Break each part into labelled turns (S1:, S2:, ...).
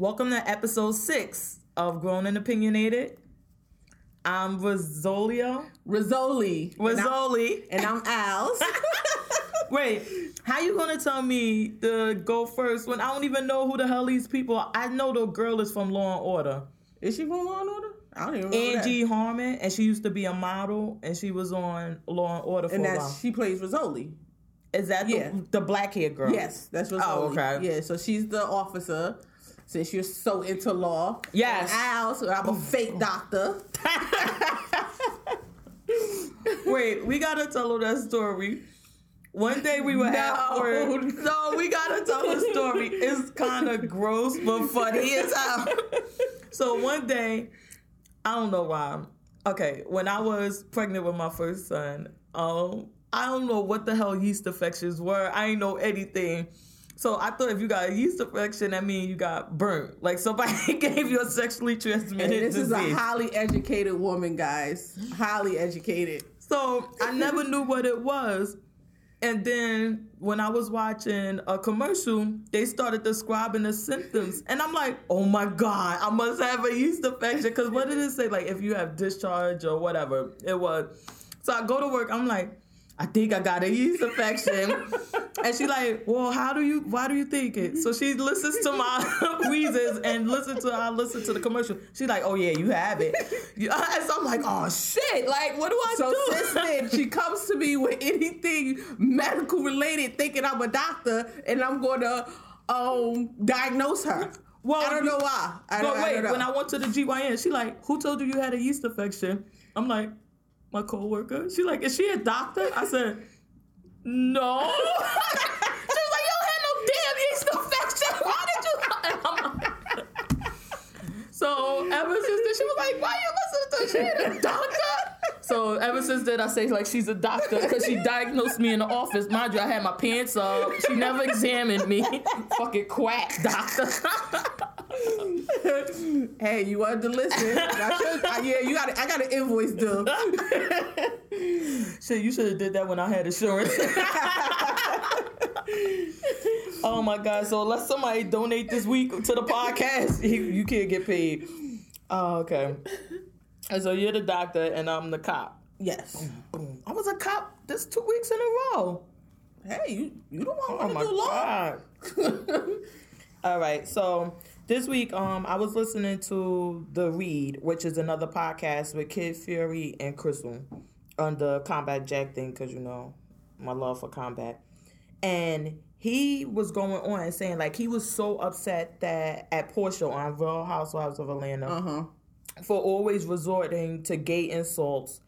S1: Welcome to episode six of Grown and Opinionated. I'm Rosolio.
S2: Rizzoli.
S1: Rizzoli.
S2: And I'm Isles.
S1: Wait, how you gonna tell me to go first when I don't even know who the hell these people are? I know the girl is from Law and Order.
S2: Is she from Law and Order? I don't even know.
S1: Angie Harmon, and she used to be a model, and she was on Law and Order for
S2: And
S1: a while.
S2: she plays Rizzoli.
S1: Is that the,
S2: Yeah.
S1: the black hair girl?
S2: Yes, that's Rizzoli.
S1: Oh, okay.
S2: Yeah, so she's the officer. Since you're so into law.
S1: Yes.
S2: Isles, so I'm a fake doctor.
S1: Wait, we gotta tell her that story. One day we were at
S2: No.
S1: work. No, we gotta tell the story. It's kind of gross but funny as hell. So one day, I don't know why. Okay, when I was pregnant with my first son, um, I don't know what the hell yeast infections were. I ain't know anything. So I thought if you got a yeast infection, that means you got burnt. Like somebody gave you a sexually transmitted
S2: And this
S1: disease.
S2: is a highly educated woman, guys. Highly educated.
S1: So I never knew what it was. And then when I was watching a commercial, they started describing the symptoms. And I'm like, oh my God, I must have a yeast infection. Because what did it say? Like, if you have discharge or whatever it was. So I go to work, I'm like, I think I got a yeast infection. and she like, well, how do you, why do you think it? So she listens to my wheezes and listen to, I listen to the commercial. She's like, oh yeah, you have it. You- So I'm like, oh shit, like, what do I
S2: So
S1: do?
S2: since then, she comes to me with anything medical related, thinking I'm a doctor, and I'm going to um, diagnose her.
S1: Well,
S2: I don't know why. I
S1: But
S2: don't, I
S1: wait,
S2: know.
S1: when I went to the GYN, she like, who told you you had a yeast infection? I'm like, my coworker. She like, is she a doctor? I said, no. she was like, you don't have no damn yeast infection. Why did you? So ever since then, she was like, why you listen to she ain't a doctor? So ever since then, I say like she's a doctor because she diagnosed me in the office. Mind you, I had my pants up. She never examined me. Fucking quack doctor.
S2: hey, you wanted to listen? I should, I, yeah, you got. I got an invoice due.
S1: Shit, you should have did that when I had insurance. oh my god! So let somebody donate this week to the podcast. You, you can't get paid. Oh, okay. And so you're the doctor, and I'm the cop.
S2: Yes.
S1: Boom. I was a cop this two weeks in a row.
S2: Hey, you you don't want
S1: Oh
S2: to do law.
S1: All right, so this week, um, I was listening to the Read, which is another podcast with Kid Fury and Crissle on the Combat Jack thing, because you know my love for combat, and he was going on and saying like he was so upset that at Porsha on Real Housewives of Atlanta
S2: Uh huh.
S1: for always resorting to gay insults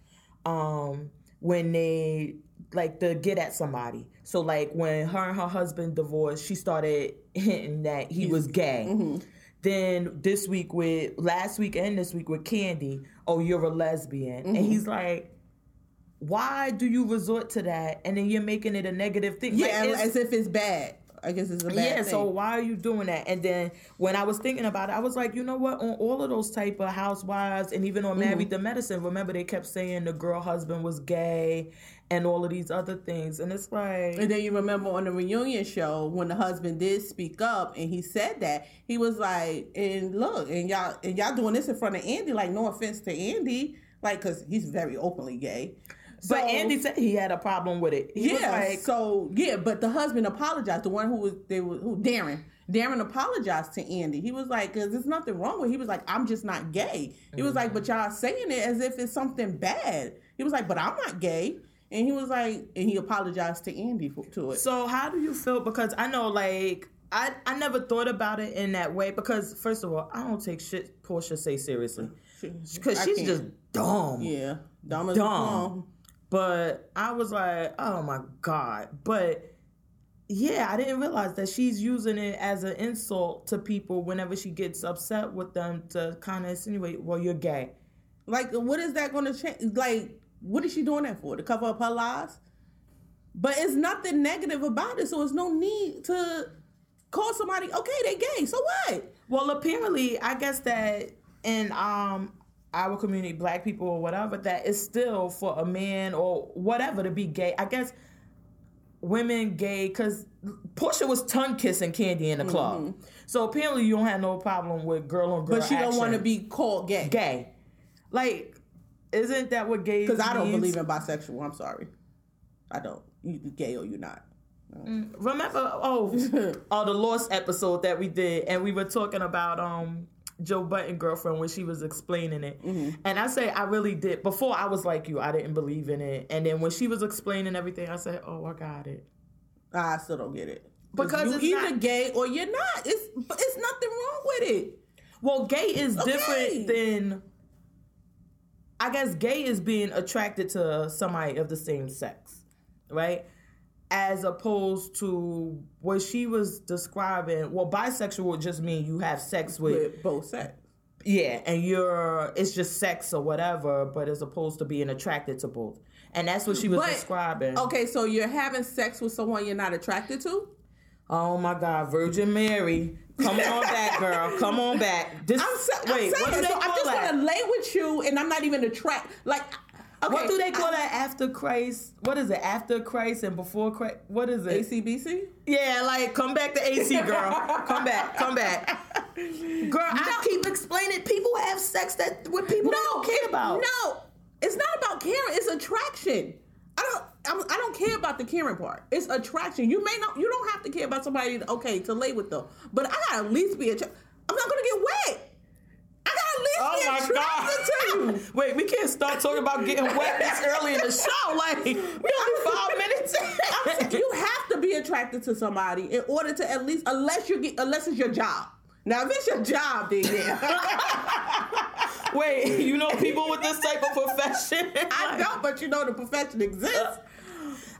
S1: um when they like to get at somebody. So like when her and her husband divorced she started hinting that he was gay. Mm-hmm. Then this week with last week and this week with Kandi oh you're a lesbian. And mm-hmm. he's like why do you resort to that? And then you're making it a negative thing.
S2: Yeah,
S1: it's-
S2: as if it's bad. I guess it's a bad
S1: yeah,
S2: thing.
S1: so why are you doing that? And then when I was thinking about it, I was like, you know what? On all of those type of housewives and even on Married
S2: Mm-hmm.
S1: to Medicine, remember they kept saying the girl husband was gay and all of these other things. And it's like
S2: And then you remember on the reunion show when the husband did speak up and he said that he was like, and look, and y'all and y'all doing this in front of Andy. Like, no offense to Andy, like because he's very openly gay.
S1: But Andy said he had a problem with it. He was
S2: yeah.
S1: like,
S2: so yeah, but the husband apologized. The one who was they were who Darren. Darren apologized to Andy. He was like, "Cause there's nothing wrong with." It. He was like, "I'm just not gay." He was like, mm-hmm. "But y'all saying it as if it's something bad." He was like, "But I'm not gay." And he was like, and he apologized to Andy for, to it.
S1: So how do you feel? Because I know, like, I I never thought about it in that way. Because first of all, I don't take shit Porsha say seriously. Because she's just dumb.
S2: yeah, dumb as
S1: Dumb. But I was like, oh my god. But yeah, I didn't realize that she's using it as an insult to people whenever she gets upset with them to kind of insinuate, well, you're gay.
S2: Like, what is that going to change? Like, what is she doing that for? To cover up her lies? But it's nothing negative about it, so there's no need to call somebody okay. They gay, so what?
S1: Well, apparently, I guess that in um our community, black people or whatever, that is still for a man or whatever to be gay. I guess women gay because Porsha was tongue kissing Kandi in the club. So apparently you don't have no problem with girl on girl.
S2: But she don't want to be called gay.
S1: gay. Like, isn't that what gay?
S2: Because I don't believe in bisexual. I'm sorry. I don't. You gay or you not.
S1: Remember? Oh, oh, the Lost episode that we did, and we were talking about um Joe Budden girlfriend when she was explaining it,
S2: Mm-hmm.
S1: and I say I really did. Before I was like you, I didn't believe in it, and then when she was explaining everything, I said, "Oh, I got it."
S2: I still don't get it.
S1: Because
S2: you
S1: it's
S2: either
S1: not-
S2: gay or you're not. It's it's nothing wrong with it.
S1: Well, gay is
S2: Okay.
S1: different than. I guess gay is being attracted to somebody of the same sex, right? As opposed to what she was describing. Well, bisexual would just mean you have sex with,
S2: With both sex.
S1: yeah, and you're it's just sex or whatever, but as opposed to being attracted to both, and that's what she was
S2: But-
S1: describing.
S2: Okay, so you're having sex with someone you're not attracted to?
S1: Oh my God, Virgin Mary, come on back, girl, come on back. This
S2: I'm,
S1: wait,
S2: I'm saying, so I'm just gonna lay with you and I'm not even attracted. like okay,
S1: What do they call that after Christ? What is it? After Christ and before Christ? What is it?
S2: ACBC?
S1: Yeah, like come back to AC, girl. come back, come back. Girl, I keep explaining. People have sex that with people they don't care about.
S2: No, it's not about caring. It's attraction. I don't. I'm, I don't care about the caring part. It's attraction. You may not. You don't have to care about somebody. Okay, to lay with them, but I gotta at least be attracted. I'm not gonna get wet. I gotta at least be attracted to you.
S1: Wait, we can't start talking about getting wet this early in the show. Like we only five minutes.
S2: You have to be attracted to somebody in order to at least, unless you get, unless it's your job. Now, if it's your job, then yeah.
S1: Wait, you know people with this type of profession?
S2: I don't, but you know the profession exists.
S1: Uh,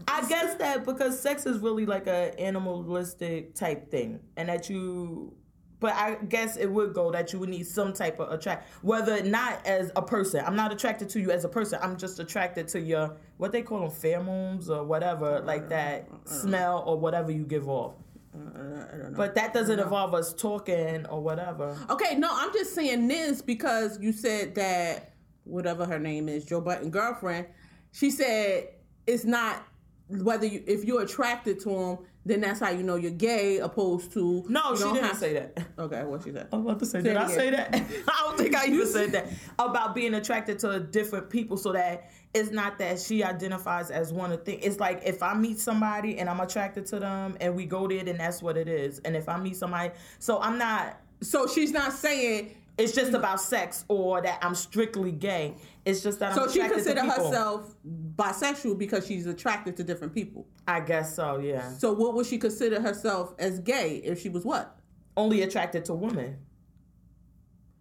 S1: I guess that because sex is really like a animalistic type thing, and that you. But I guess it would go that you would need some type of attract, whether not as a person. I'm not attracted to you as a person. I'm just attracted to your what they call them pheromones or whatever, uh-uh, like that uh-uh. smell or whatever you give off.
S2: Uh-uh, I don't know.
S1: But that doesn't involve us talking or whatever.
S2: Okay, no, I'm just saying this because you said that whatever her name is, Joe Budden girlfriend, she said it's not whether you if you're attracted to him, then that's how you know you're gay, opposed to
S1: No,
S2: you
S1: she
S2: don't
S1: didn't
S2: have-
S1: say that.
S2: Okay, what she said?
S1: I'm about to say,
S2: Say
S1: did I say that? I don't think I even said that about being attracted to different people, so that it's not that she identifies as one of thing. It's like if I meet somebody and I'm attracted to them, and we go there, then that's what it is. And if I meet somebody, so I'm not.
S2: So she's not saying.
S1: It's just about sex or that I'm strictly gay. It's just that I'm
S2: So she
S1: attracted
S2: consider herself bisexual because she's attracted to different people.
S1: I guess so. Yeah.
S2: So what would she consider herself as gay if she was what?
S1: Only attracted to women.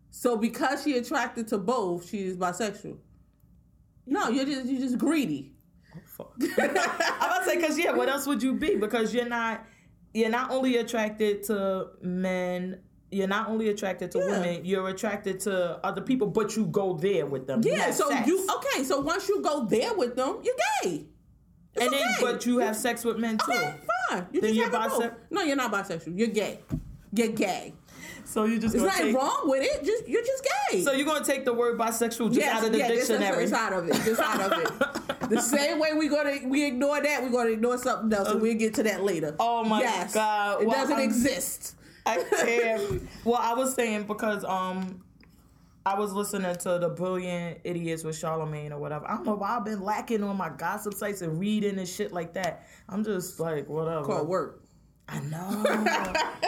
S2: So because she attracted to both, she's bisexual. No, you're just you're just greedy.
S1: Oh fuck. I'm about to say because yeah, what else would you be? Because you're not you're not only attracted to men. You're not only attracted to
S2: Yeah.
S1: women. You're attracted to other people, but you go there with them.
S2: Yeah,
S1: have
S2: so
S1: sex.
S2: you okay? So once you go there with them, you're gay. It's
S1: and then but you have sex with men too.
S2: okay, fine. You
S1: Then
S2: just
S1: you're
S2: have it both.
S1: bise-
S2: No, you're not bisexual. You're gay. You're gay.
S1: So you just
S2: There's
S1: gonna
S2: nothing
S1: take,
S2: wrong with it. Just you're just gay.
S1: So you're gonna take the word bisexual just
S2: Yes,
S1: out of the
S2: yeah,
S1: dictionary.
S2: Just out of it. Just out of it. the same way we gonna we ignore that, we're gonna ignore something else, and uh, we'll get to that later.
S1: Oh my
S2: yes,
S1: God.
S2: It
S1: Well,
S2: doesn't
S1: I'm-
S2: exist.
S1: I can't. well, I was saying because um, I was listening to the Brilliant Idiots with Charlemagne or whatever. I don't know why I've been lacking on my gossip sites and reading and shit like that. I'm just like whatever.
S2: Called work.
S1: I know,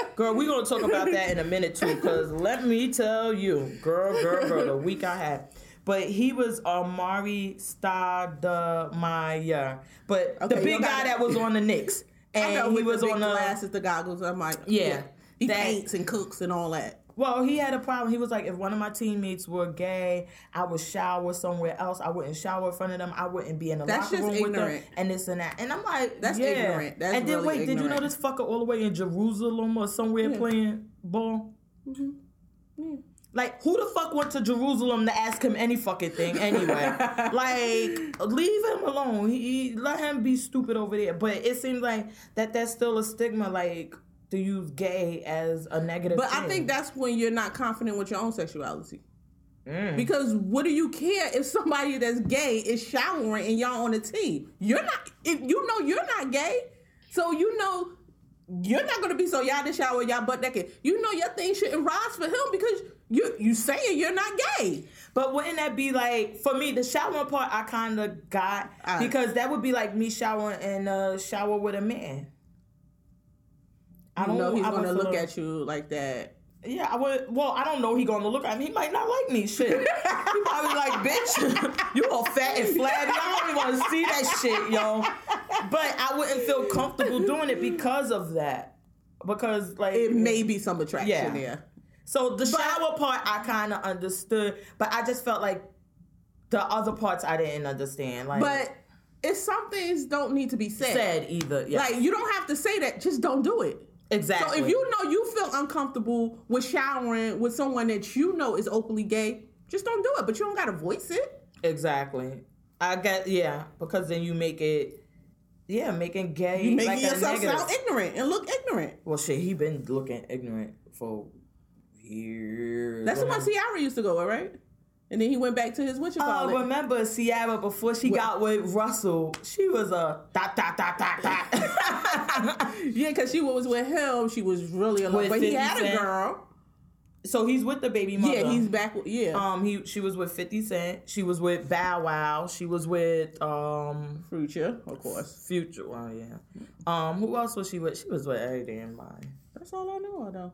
S1: girl. We gonna talk about that in a minute too. Cause let me tell you, girl, girl, girl, the week I had. But he was Amar'e Stoudemire, but the
S2: Okay, you
S1: big guy
S2: it.
S1: that was on the Knicks, and he was
S2: the
S1: on the
S2: glasses, the goggles. I'm like,
S1: Yeah.
S2: He
S1: That-
S2: paints and cooks and all that.
S1: Well, he had a problem. He was like, if one of my teammates were gay, I would shower somewhere else. I wouldn't shower in front of them. I wouldn't be in the
S2: That's
S1: locker room with
S2: ignorant.
S1: them, and this and that. And I'm like,
S2: That's
S1: yeah.
S2: ignorant. That's
S1: and then
S2: really
S1: wait, did you know this fucker all the way in Jerusalem or somewhere
S2: Yeah.
S1: playing ball?
S2: Mm-hmm. Yeah.
S1: Like, who the fuck went to Jerusalem to ask him any fucking thing anyway? like, leave him alone. He, he- let him be stupid over there. But it seems like that that's still a stigma, like to use gay as a negative.
S2: But I think that's when you're not confident with your own sexuality.
S1: Mm.
S2: Because what do you care if somebody that's gay is showering and y'all on a team? You're not. If you know you're not gay, So you know you're not gonna be so y'all the shower, y'all butt naked. You know your thing shouldn't rise for him because you you saying you're not gay.
S1: But wouldn't that be like for me the showering part? I kind of got
S2: Uh.
S1: because that would be like me showering in a shower with a man. I
S2: don't know he's gonna look at you like that.
S1: Yeah, I would. Well, I don't know. He gonna look at me. He might not like me. Shit. he probably like, bitch, you all fat and flabby. I don't even want to see that shit, yo. But I wouldn't feel comfortable doing it because of that. Because like
S2: It may be some attraction
S1: Yeah.
S2: there.
S1: So the shower part I kind of understood, but I just felt like the other parts I didn't understand. Like,
S2: But if some things don't need to be said,
S1: said either. Yeah,
S2: like you don't have to say that. Just don't do it.
S1: Exactly.
S2: So if you know you feel uncomfortable with showering with someone that you know is openly gay, just don't do it. But you don't gotta voice it.
S1: exactly, I get yeah because then you make it. Yeah, making gay
S2: You making
S1: like
S2: yourself sound ignorant and look ignorant.
S1: Well, shit, he been looking ignorant for years.
S2: That's the one Ciara used to go with, right? And then he went back to his what you call
S1: Oh,
S2: it.
S1: remember Ciara before she got with Russell? She was a dot dot dot dot dot.
S2: Yeah, because she was with him. She was really in love,
S1: With
S2: but he
S1: 50
S2: had a girl.
S1: so he's with the baby mother.
S2: Yeah, he's back. With, yeah,
S1: Um, he she was with Fifty Cent. She was with Bow Wow. She was with um
S2: Future, of course.
S1: Future. Well, yeah. Um, who else was she with? She was with every damn body.
S2: That's all I know. Though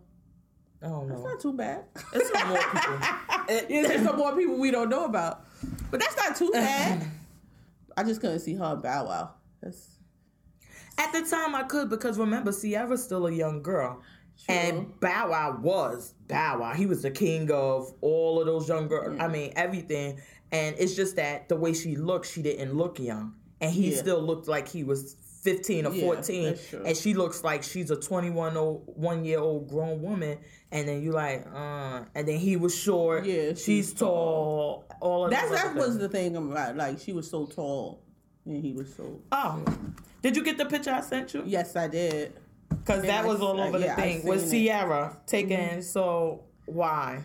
S1: I don't
S2: it's not too bad.
S1: It's some more people. It-
S2: Yeah, there's some more people we don't know about, but that's not too bad. I just couldn't see her Bow Wow. That's
S1: At the time, I could because remember, Ciara's still a young girl, and Bow Wow was Bow Wow. He was the king of all of those young girls. I mean, everything. And it's just that the way she looked, she didn't look young, and he
S2: Yeah.
S1: still looked like he was. 15 or
S2: Yeah,
S1: 14 and she looks like she's a 21 old one year old grown woman and then you like uh and then he was short
S2: Yeah,
S1: she's,
S2: she's
S1: tall all of
S2: that's that was the thing about like she was so tall and he was so.
S1: oh did you get the picture i sent you
S2: Yes, I did.
S1: Because that
S2: I
S1: was all over
S2: yeah,
S1: the
S2: I
S1: thing with
S2: it. Mm-hmm.
S1: Ciara taken. So why?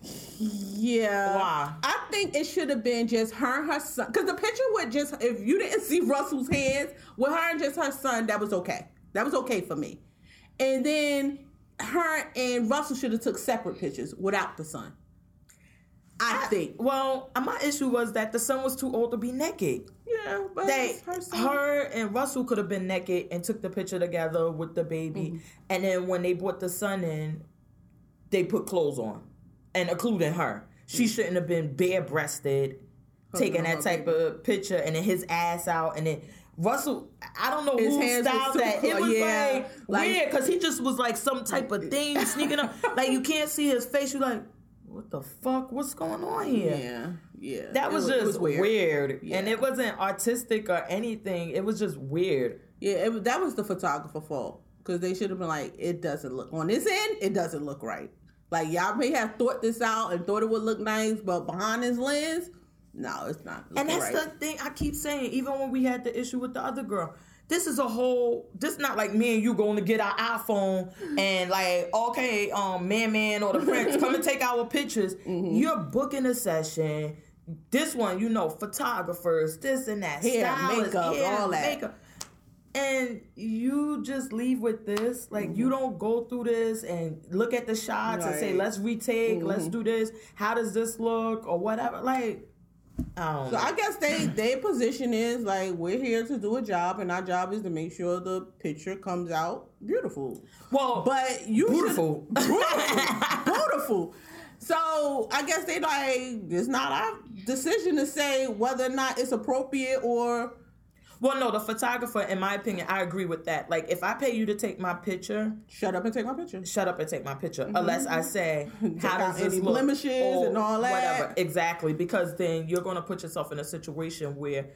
S2: Yeah.
S1: Why?
S2: I think it should have been just her and her son. Because the picture with just, if you didn't see Russell's hands, with her and just her son, that was okay. That was okay for me. And then her and Russell should have took separate pictures without the son. I, think.
S1: Well, uh, my issue was that the son was too old to be naked.
S2: Yeah, but
S1: They,
S2: her son.
S1: her and Russell could have been naked and took the picture together with the baby,
S2: Mm-hmm.
S1: and then when they brought the son in, they put clothes on, and including her. She
S2: Mm.
S1: shouldn't have been bare breasted, taking that type
S2: baby.
S1: of picture, and then his ass out, and then. Russell, I don't know
S2: His
S1: who styled that. It was
S2: yeah.
S1: like,
S2: Like-
S1: weird because he just was like some type of thing sneaking up. like you can't see his face. You're like, what the fuck? What's going on here?
S2: Yeah, yeah.
S1: That was,
S2: it
S1: just weird,
S2: Yeah.
S1: and it wasn't artistic or anything. It was just weird.
S2: Yeah, it, that was the photographer fault because they should have been like, it doesn't look on this end, it doesn't look right. Like y'all may have thought this out and thought it would look nice, but behind this lens, no, it's not.
S1: And that's
S2: right.
S1: the thing I keep saying. Even when we had the issue with the other girl, this is a whole. This not like me and you going to get our iPhone and like, okay, um, man, man, or the prince come and take our pictures.
S2: Mm-hmm.
S1: You're booking a session. This one, you know, photographers, this and that,
S2: Hair,
S1: stylists,
S2: makeup,
S1: hair,
S2: all that.
S1: makeup. And you just leave with this, like you don't go through this and look at the shots and say,
S2: Mm-hmm.
S1: "Let's retake, let's do this. How does this look?" or whatever. Like, I
S2: So. I guess they their position is like we're here to do a job, and our job is to make sure the picture comes out beautiful.
S1: Well,
S2: But you
S1: Beautiful.
S2: beautiful, beautiful. So I guess they like it's not our decision to say whether or not it's appropriate or
S1: well, no, the photographer, in my opinion, I agree with that. Like, if I pay you to take my picture,
S2: shut up and take my picture.
S1: shut up and take my picture. Mm-hmm. Unless I say, how does this
S2: any
S1: look?
S2: blemishes
S1: Or
S2: and all that.
S1: Whatever. Exactly. Because then you're going to put yourself in a situation where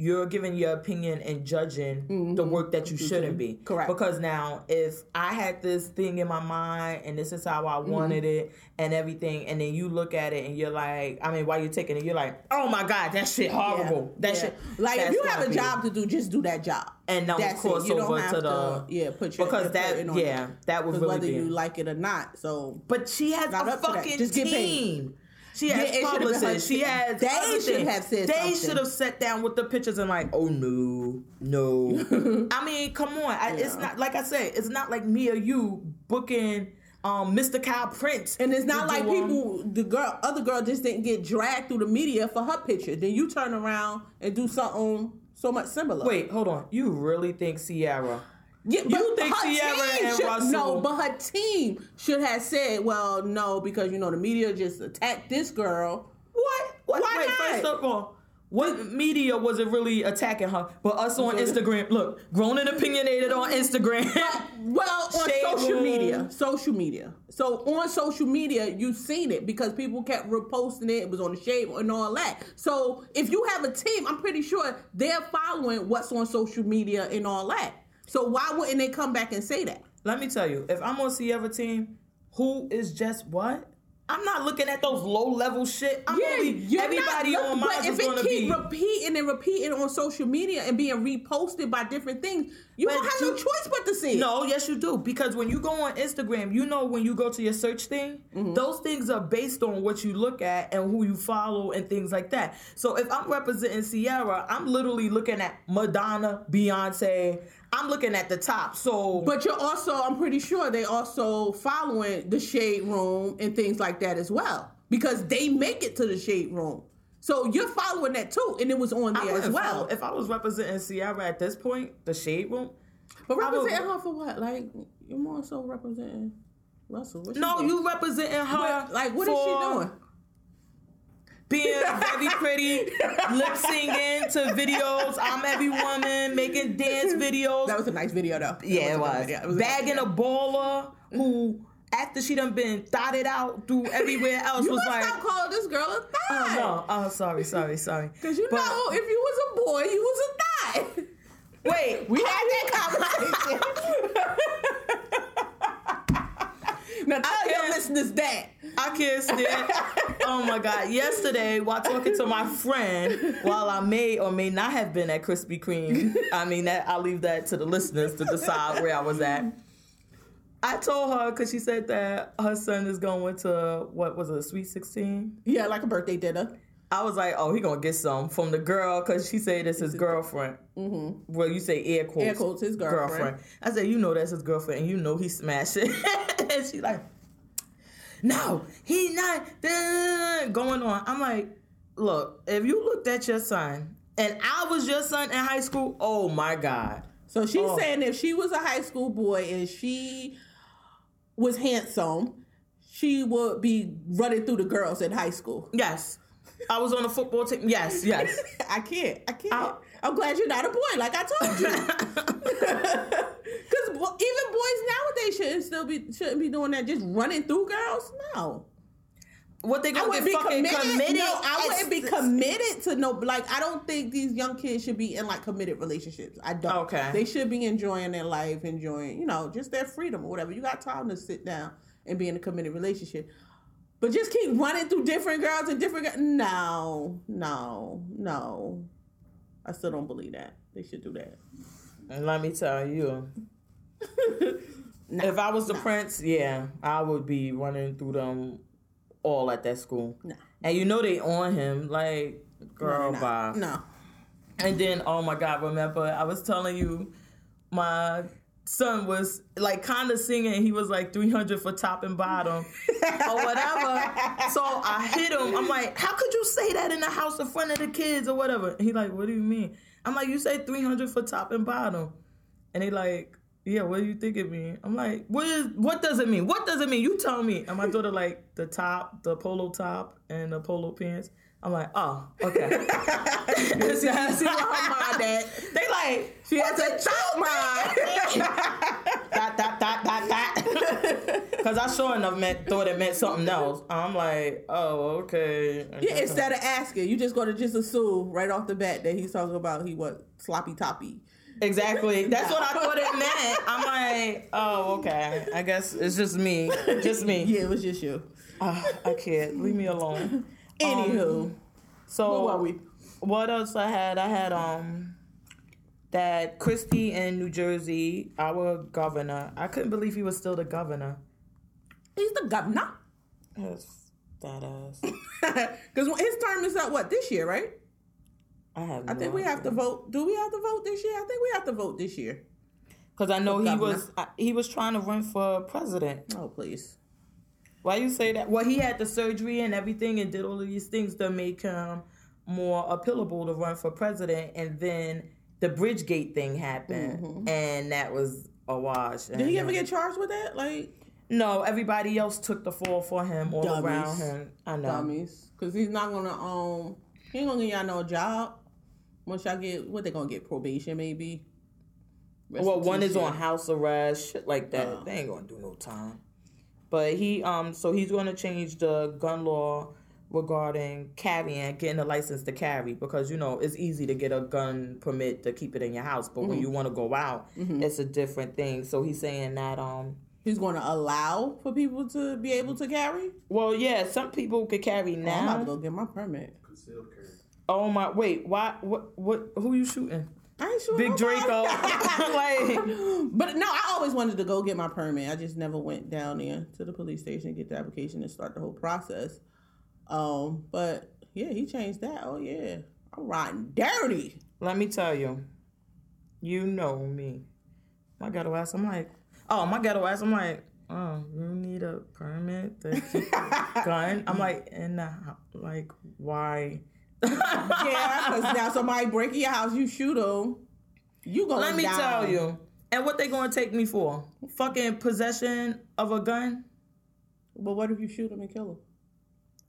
S1: you're giving your opinion and judging the work that you shouldn't be.
S2: Mm-hmm. Correct.
S1: Because now, if I had this thing in my mind and this is how I
S2: Mm-hmm.
S1: wanted it and everything, and then you look at it and you're like, I mean, while you're taking it, you're like, oh my God, that shit horrible. That
S2: Yeah.
S1: shit.
S2: Like if you have a job to do, just do that job.
S1: and don't
S2: That's
S1: cross
S2: it. You don't
S1: over
S2: have
S1: to the
S2: yeah put your
S1: because that yeah that would
S2: 'Cause
S1: really
S2: whether
S1: be
S2: you like it or not. So
S1: but she has a
S2: to that.
S1: fucking
S2: Just get paid.
S1: team She has
S2: Yeah, it should have been her-
S1: publicists. She has.
S2: They should have said
S1: They should have sat down with the pictures and like, oh no, no. I mean, come on. I, It's not like I said. It's not like me or you booking um Mr. Kyle Prince.
S2: And it's not like people, the girl, other girl just didn't get dragged through the media for her picture. Then you turn around and do something so much similar.
S1: Wait, hold on. You really think Ciara?
S2: Yeah,
S1: You think
S2: Ciara
S1: and
S2: should,
S1: Russell-
S2: No, but her team should have said, "Well, no, because you know the media just attacked this girl."
S1: What? what?
S2: Why
S1: Wait,
S2: not?
S1: first of all, what media was it really attacking her? But us on Instagram. Look, grown and opinionated on Instagram.
S2: Well, on
S1: Shade
S2: social
S1: room.
S2: media, social media. So on social media, you've seen it because people kept reposting it. It was on the shade and all that. So if you have a team, I'm pretty sure they're following what's on social media and all that. So why wouldn't they come back and say that?
S1: Let me tell you, if I'm on Ciara team, who is just what? I'm not looking at those low level shit. I'm only everybody
S2: not,
S1: on mine is
S2: it keep
S1: be.
S2: repeating and repeating on social media and being reposted by different things, you
S1: But
S2: don't have no choice but to see it.
S1: No, yes, you do. Because when you go on Instagram, you know when you go to your search thing,
S2: Mm-hmm.
S1: those things are based on what you look at and who you follow and things like that. So if I'm representing Ciara, I'm literally looking at Madonna, Beyonce. I'm looking at the top. So
S2: But you're also, I'm pretty sure they also following the shade room and things like that as well. Because they make it to the shade room. So you're following that too. And it was on there as well.
S1: follow- If I was representing Ciara at this point, the shade room.
S2: but
S1: I would-
S2: representing her for what? Like, you're more so representing Russell.
S1: No,
S2: doing?
S1: you representing her.
S2: Like, what is she doing?
S1: Being very pretty, lip singing to videos. I'm every woman making dance videos.
S2: That was a nice video though.
S1: Yeah, it was.
S2: It was
S1: Bagging a baller who, after she done been thotted out through everywhere else,
S2: You
S1: was like,
S2: stop calling this girl a
S1: oh,
S2: thigh.
S1: no, oh, sorry, sorry, sorry.
S2: Because you
S1: But-
S2: know, if you was a boy, you was a thigh.
S1: Wait,
S2: We had that conversation. now tell your listeners that.
S1: I kissed it. oh my god! Yesterday, while talking to my friend, while I may or may not have been at Krispy Kreme, I mean that I'll leave that to the listeners to decide where I was at. I told her because she said that her son is going to what was it, a sweet sixteen.
S2: Yeah, like a birthday dinner.
S1: I was like, oh, he gonna get some from the girl because she said it's his girlfriend. Mm-hmm. Well, you say air quotes.
S2: Air quotes, his girlfriend.
S1: I said, you know that's his girlfriend, and you know he smashed it. and she like, no, he not going on. I'm like, look, if you looked at your son and I was your son in high school, oh my god.
S2: So she's
S1: Oh.
S2: saying if she was a high school boy and she was handsome, she would be running through the girls in high school.
S1: Yes, I was on the football team. Yes, yes.
S2: I can't. I can't.
S1: Ow.
S2: I'm glad you're not a boy, like I told you. Because even boys nowadays shouldn't still be shouldn't be doing that, just running through girls. No,
S1: what they
S2: I
S1: gonna
S2: wouldn't
S1: get
S2: be
S1: fucking
S2: committed.
S1: committed?
S2: No, I wouldn't be committed to no. Like I don't think these young kids should be in like committed relationships. I don't.
S1: Okay.
S2: They should be enjoying their life, enjoying you know just their freedom or whatever. You got time to sit down and be in a committed relationship. But just keep running through different girls and different. Girls. No, no, no. I still don't believe that they should do that.
S1: And let me tell you, if I was the prince, yeah, I would be running through them all at that school.
S2: No.
S1: And you know they on him, like, girl,
S2: no,
S1: bye.
S2: no.
S1: And then, oh my God, remember, I was telling you, my son was like kind of singing. He was like 300 for top and bottom or whatever. So I hit him. I'm like, how could you say that in the house in front of the kids or whatever? And he like, what do you mean? I'm like, you say 300 for top and bottom. And he like, yeah, what do you think it mean? I'm like, what is what does it mean? What does it mean? You tell me. And my daughter like the top, the polo top and the polo pants. I'm like, oh, okay.
S2: See, you see what her mind at?
S1: they like,
S2: She has a chop mind.
S1: dot dot dot dot dot. Because I sure enough meant thought it meant something else. I'm like, oh, okay.
S2: Yeah, instead of asking, you just gonna just assume right off the bat that he's talking about he was sloppy toppy.
S1: Exactly. That's what I thought it meant. I'm like, oh, okay. I guess it's just me. Just me.
S2: Yeah, it was just you.
S1: Ah, I can't. Leave me alone.
S2: Anywho,
S1: So
S2: where were we?
S1: What else I had? I had um that Christie in New Jersey, our governor. I couldn't believe he was still the governor.
S2: He's the governor.
S1: Yes. That ass.
S2: Because his term is up what this year, right?
S1: I have.
S2: I think we have to vote. Do we have to vote this year? I think we have to vote this year.
S1: Because I know he
S2: governor.
S1: was I- he was trying to run for president.
S2: Oh please.
S1: Why you say that? Well, he had the surgery and everything, and did all of these things to make him more appealable to run for president. And then the Bridgegate thing happened, and that was a wash.
S2: Mm-hmm. Did he ever get charged with that? Like
S1: No, everybody else took the fall for him all
S2: Dummies.
S1: around him. I know.
S2: dummies, because he's not gonna um he ain't gonna give y'all no job. Once y'all get what they gonna get probation maybe.
S1: Well, one is on house arrest, shit like that.
S2: Oh.
S1: They ain't gonna do no time. But he, um, so he's gonna change the gun law regarding carrying, getting a license to carry, because you know it's easy to get a gun permit to keep it in your house, but
S2: Mm-hmm.
S1: when you want to go out, it's a different thing. So he's saying that, um,
S2: He's gonna allow for people to be able to carry.
S1: well, yeah, some people could carry
S2: Oh, I'm about to go get my permit.
S3: Concealed carry.
S1: Oh my, wait, why? What? What? Who you shooting?
S2: I ain't sure.
S1: Big. Draco. like,
S2: But no, I always wanted to go get my permit. I just never went down there to the police station, get the application, and start the whole process. Um, but yeah, he changed that. Oh yeah, I'm riding dirty.
S1: Let me tell you, you know me. My ghetto ass, I'm like, oh, my ghetto ass, I'm like, oh, you need a permit to keep a gun? I'm like, the house, like, why?
S2: Yeah, because now somebody break in your house, you shoot them. You gonna
S1: Let me
S2: down.
S1: tell you. And what they gonna take me for? Fucking possession of a gun?
S2: But what if you shoot them and kill them?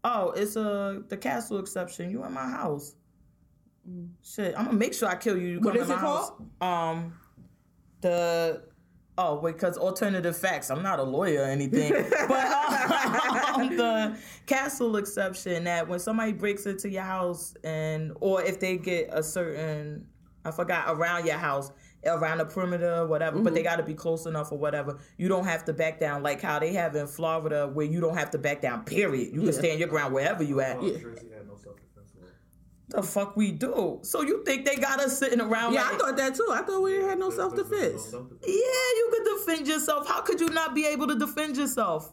S1: Oh, it's a the castle exception. You in my house. Shit, I'm gonna make sure I kill you. You
S2: What is it
S1: house. Um, the oh wait, because alternative facts. I'm not a lawyer or anything, but um, the castle exception that when somebody breaks into your house and or if they get a certain I forgot around your house around the perimeter whatever but they got to be close enough or whatever you don't have to back down like how they have in florida where you don't have to back down period. You can stand your ground wherever you at.
S3: Oh, Jersey had no self-defense law.
S1: The fuck we do so you think they got us sitting around
S2: Yeah,
S1: like,
S2: I thought that too. I thought we didn't no self defense.
S1: Yeah, you could defend yourself. How could you not be able to defend yourself?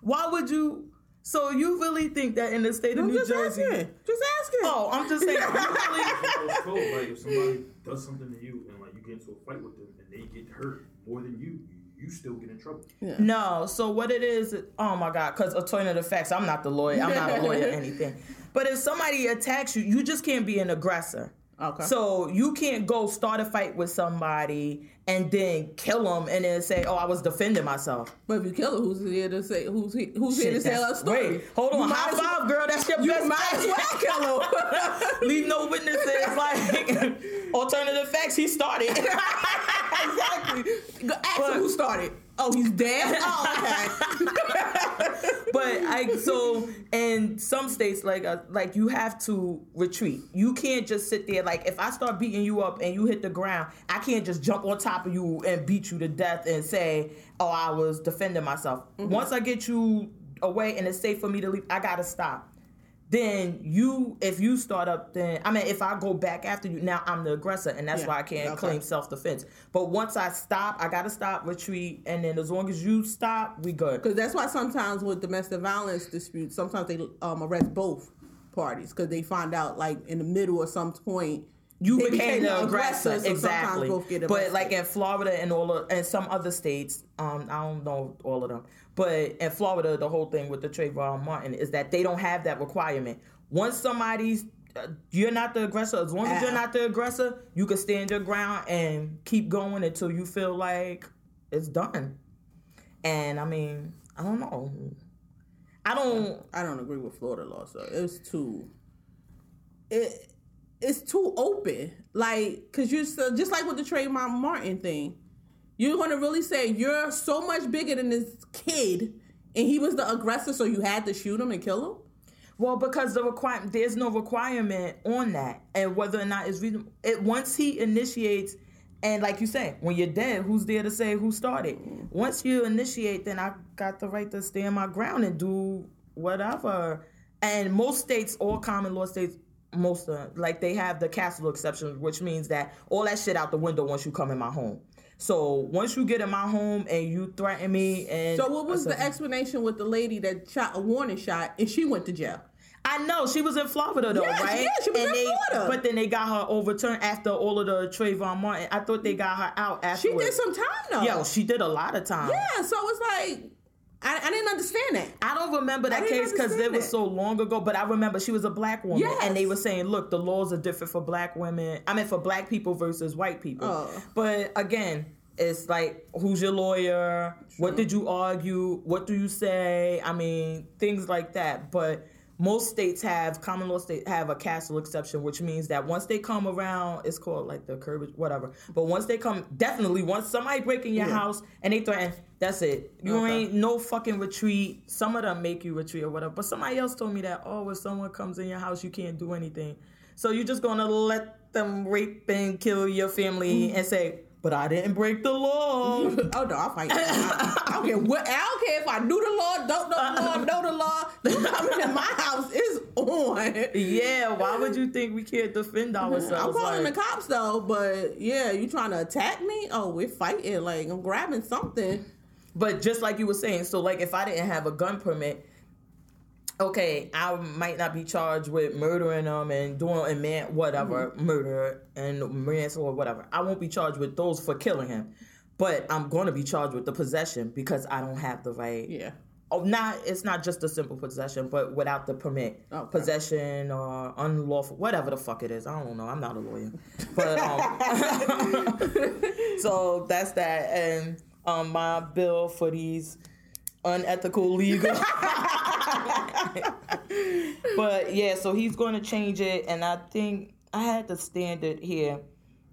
S1: Why would you? So you really think that in the state of
S2: I'm
S1: New
S2: just
S1: Jersey?
S2: asking. Just asking.
S1: Oh, I'm just saying. really-
S3: It's code, like if somebody does something to you and like you get into a fight with them and they get hurt more than you, you, you still get in trouble.
S1: no. So what it is? Oh my God! Because alternative facts. I'm not the lawyer. I'm not a lawyer or anything. But if somebody attacks you, you just can't be an aggressor.
S2: Okay.
S1: So you can't go start a fight with somebody and then kill them and then say, "Oh, I was defending myself."
S2: But if you kill her, who's here to say? Who's he, who's here to tell
S1: that's-
S2: story?
S1: Wait, hold on. High
S2: well-
S1: five, girl. That's your
S2: You
S1: best
S2: might as well kill her.
S1: Leave no witnesses. Like alternative facts, he started.
S2: exactly. Ask
S1: But-
S2: him who started. Oh, he's dead. Oh, okay.
S1: but I so in some states like uh, like you have to retreat. You can't just sit there. Like if I start beating you up and you hit the ground, I can't just jump on top of you and beat you to death and say, "Oh, I was defending myself." Once I get you away and it's safe for me to leave, I gotta stop. Then you, if you start up, then I mean, if I go back after you, now I'm the aggressor, and that's
S2: Yeah,
S1: why I can't
S2: okay.
S1: claim self defense. But once I stop, I gotta stop, retreat, and then as long as you stop, we good.
S2: Because that's why sometimes with domestic violence disputes, sometimes they um, arrest both parties because they find out like in the middle or some point
S1: you
S2: they
S1: became the aggressor,
S2: so
S1: exactly. But like in Florida and all of, and some other states, um, I don't know all of them, but in Florida, the whole thing with the Trayvon Martin is that they don't have that requirement. Once somebody's uh, you're not the aggressor. As long as you're not the aggressor, you can stand your ground and keep going until you feel like it's done. And I mean, I don't know. I don't.
S2: I don't agree with Florida law. So it's too it it's too open. Like, cause you're so, just like with the Trayvon Martin thing. You're gonna really say you're so much bigger than this kid, and he was the aggressor, so you had to shoot him and kill him.
S1: Well, because the requirement, there's no requirement on that, and whether or not it's reasonable. It once he initiates, and like you say, when you're dead, who's there to say who started? Once you initiate, then I got the right to stand my ground and do whatever. And most states, all common law states, most of like they have the castle exception, which means that all that shit out the window once you come in my home. So once you get in my home and you threaten me, and
S2: So what was the explanation with the lady that shot a warning shot and she went to jail?
S1: I know she was in Florida though,
S2: Yes,
S1: right?
S2: yeah, she was in
S1: they,
S2: Florida.
S1: But then they got her overturned after all of the Trayvon Martin. I thought they got her out
S2: after.
S1: She
S2: did some time though.
S1: Yo, she did a lot of time.
S2: yeah, so it's like I, I didn't understand that.
S1: I don't remember that case because it was so long ago, but I remember she was a black woman,
S2: Yes.
S1: and they were saying, "Look, the laws are different for black women. I mean, for black people versus white people."
S2: Oh.
S1: But again, it's like, who's your lawyer? What did you argue? What do you say? I mean, things like that. But most states have common law state have a castle exception, which means that once they come around, it's called like the curb, whatever. But once they come, definitely once somebody break in your
S2: Yeah.
S1: house and they threaten, that's it. You
S2: Okay.
S1: ain't no fucking retreat. Some of them make you retreat or whatever. But somebody else told me that, oh, if someone comes in your house, you can't do anything. So you're just gonna let them rape and kill your family mm-hmm. and say, but I didn't break the law.
S2: oh no, I'll fight. I, I don't care what. I don't care if I knew the law, don't know the law, know the law. Coming in my house is on.
S1: yeah, why would you think we can't defend ourselves?
S2: I'm calling
S1: Like,
S2: the cops though, but yeah, you trying to attack me? Oh, we're fighting. Like I'm grabbing something.
S1: But just like you were saying, so like if I didn't have a gun permit, okay, I might not be charged with murdering them and doing a man whatever murder and manslaughter or whatever. I won't be charged with those for killing him, but I'm going to be charged with the possession because I don't have the right.
S2: Yeah.
S1: Oh, not it's not just a simple possession, but without the permit,
S2: Okay.
S1: possession or unlawful, whatever the fuck it is. I don't know. I'm not a lawyer, but um, so that's that. And um, my bill for these unethical legal. but yeah, so he's going to change it, and I think I had the standard here,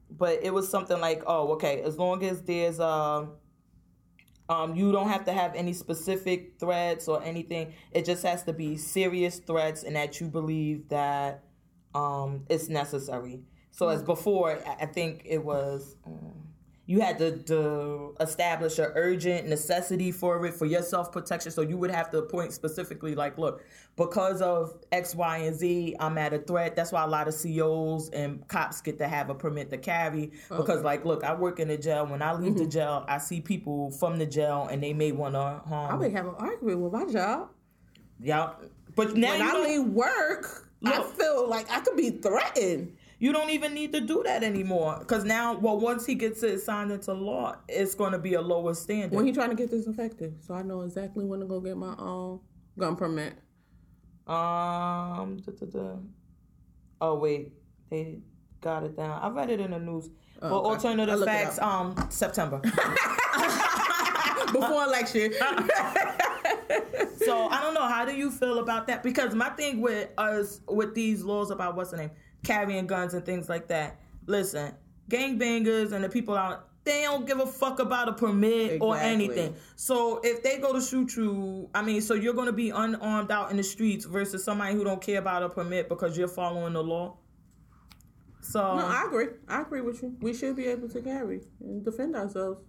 S1: but it was something like, oh, okay, as long as there's um um, you don't have to have any specific threats or anything. It just has to be serious threats and that you believe that um, it's necessary. So as before, I- I think it was um, you had to, to establish an urgent necessity for it for your self protection. So you would have to point specifically, like, look, because of X, Y, and Z, I'm at a threat. That's why a lot of COs and cops get to have a permit to carry. Oh. Because, like, look, I work in the jail. When I leave the mm-hmm. jail, I see people from the jail, and they may want to harm.
S2: I
S1: harm.
S2: be having an argument with my job.
S1: yeah, but now
S2: When I leave work, I feel like I could be threatened.
S1: You don't even need to do that anymore. Because now, well, once he gets it signed into law, it's going to be a lower standard.
S2: When he trying to get this effective, so I know exactly when to go get my own gun permit.
S1: Um. duh, duh, duh. Oh wait, they got it down. I read it in the news. well,
S2: Oh, okay.
S1: Alternative facts. Um, September.
S2: Before election.
S1: so I don't know. How do you feel about that? Because my thing with us with these laws about what's the name, carrying guns and things like that. Listen, gangbangers and the people out. They don't give a fuck about a permit or anything. So if they go to shoot you, I mean, so you're going to be unarmed out in the streets versus somebody who don't care about a permit because you're following the law. So
S2: No, I agree. I agree with you. We should be able to carry and defend ourselves.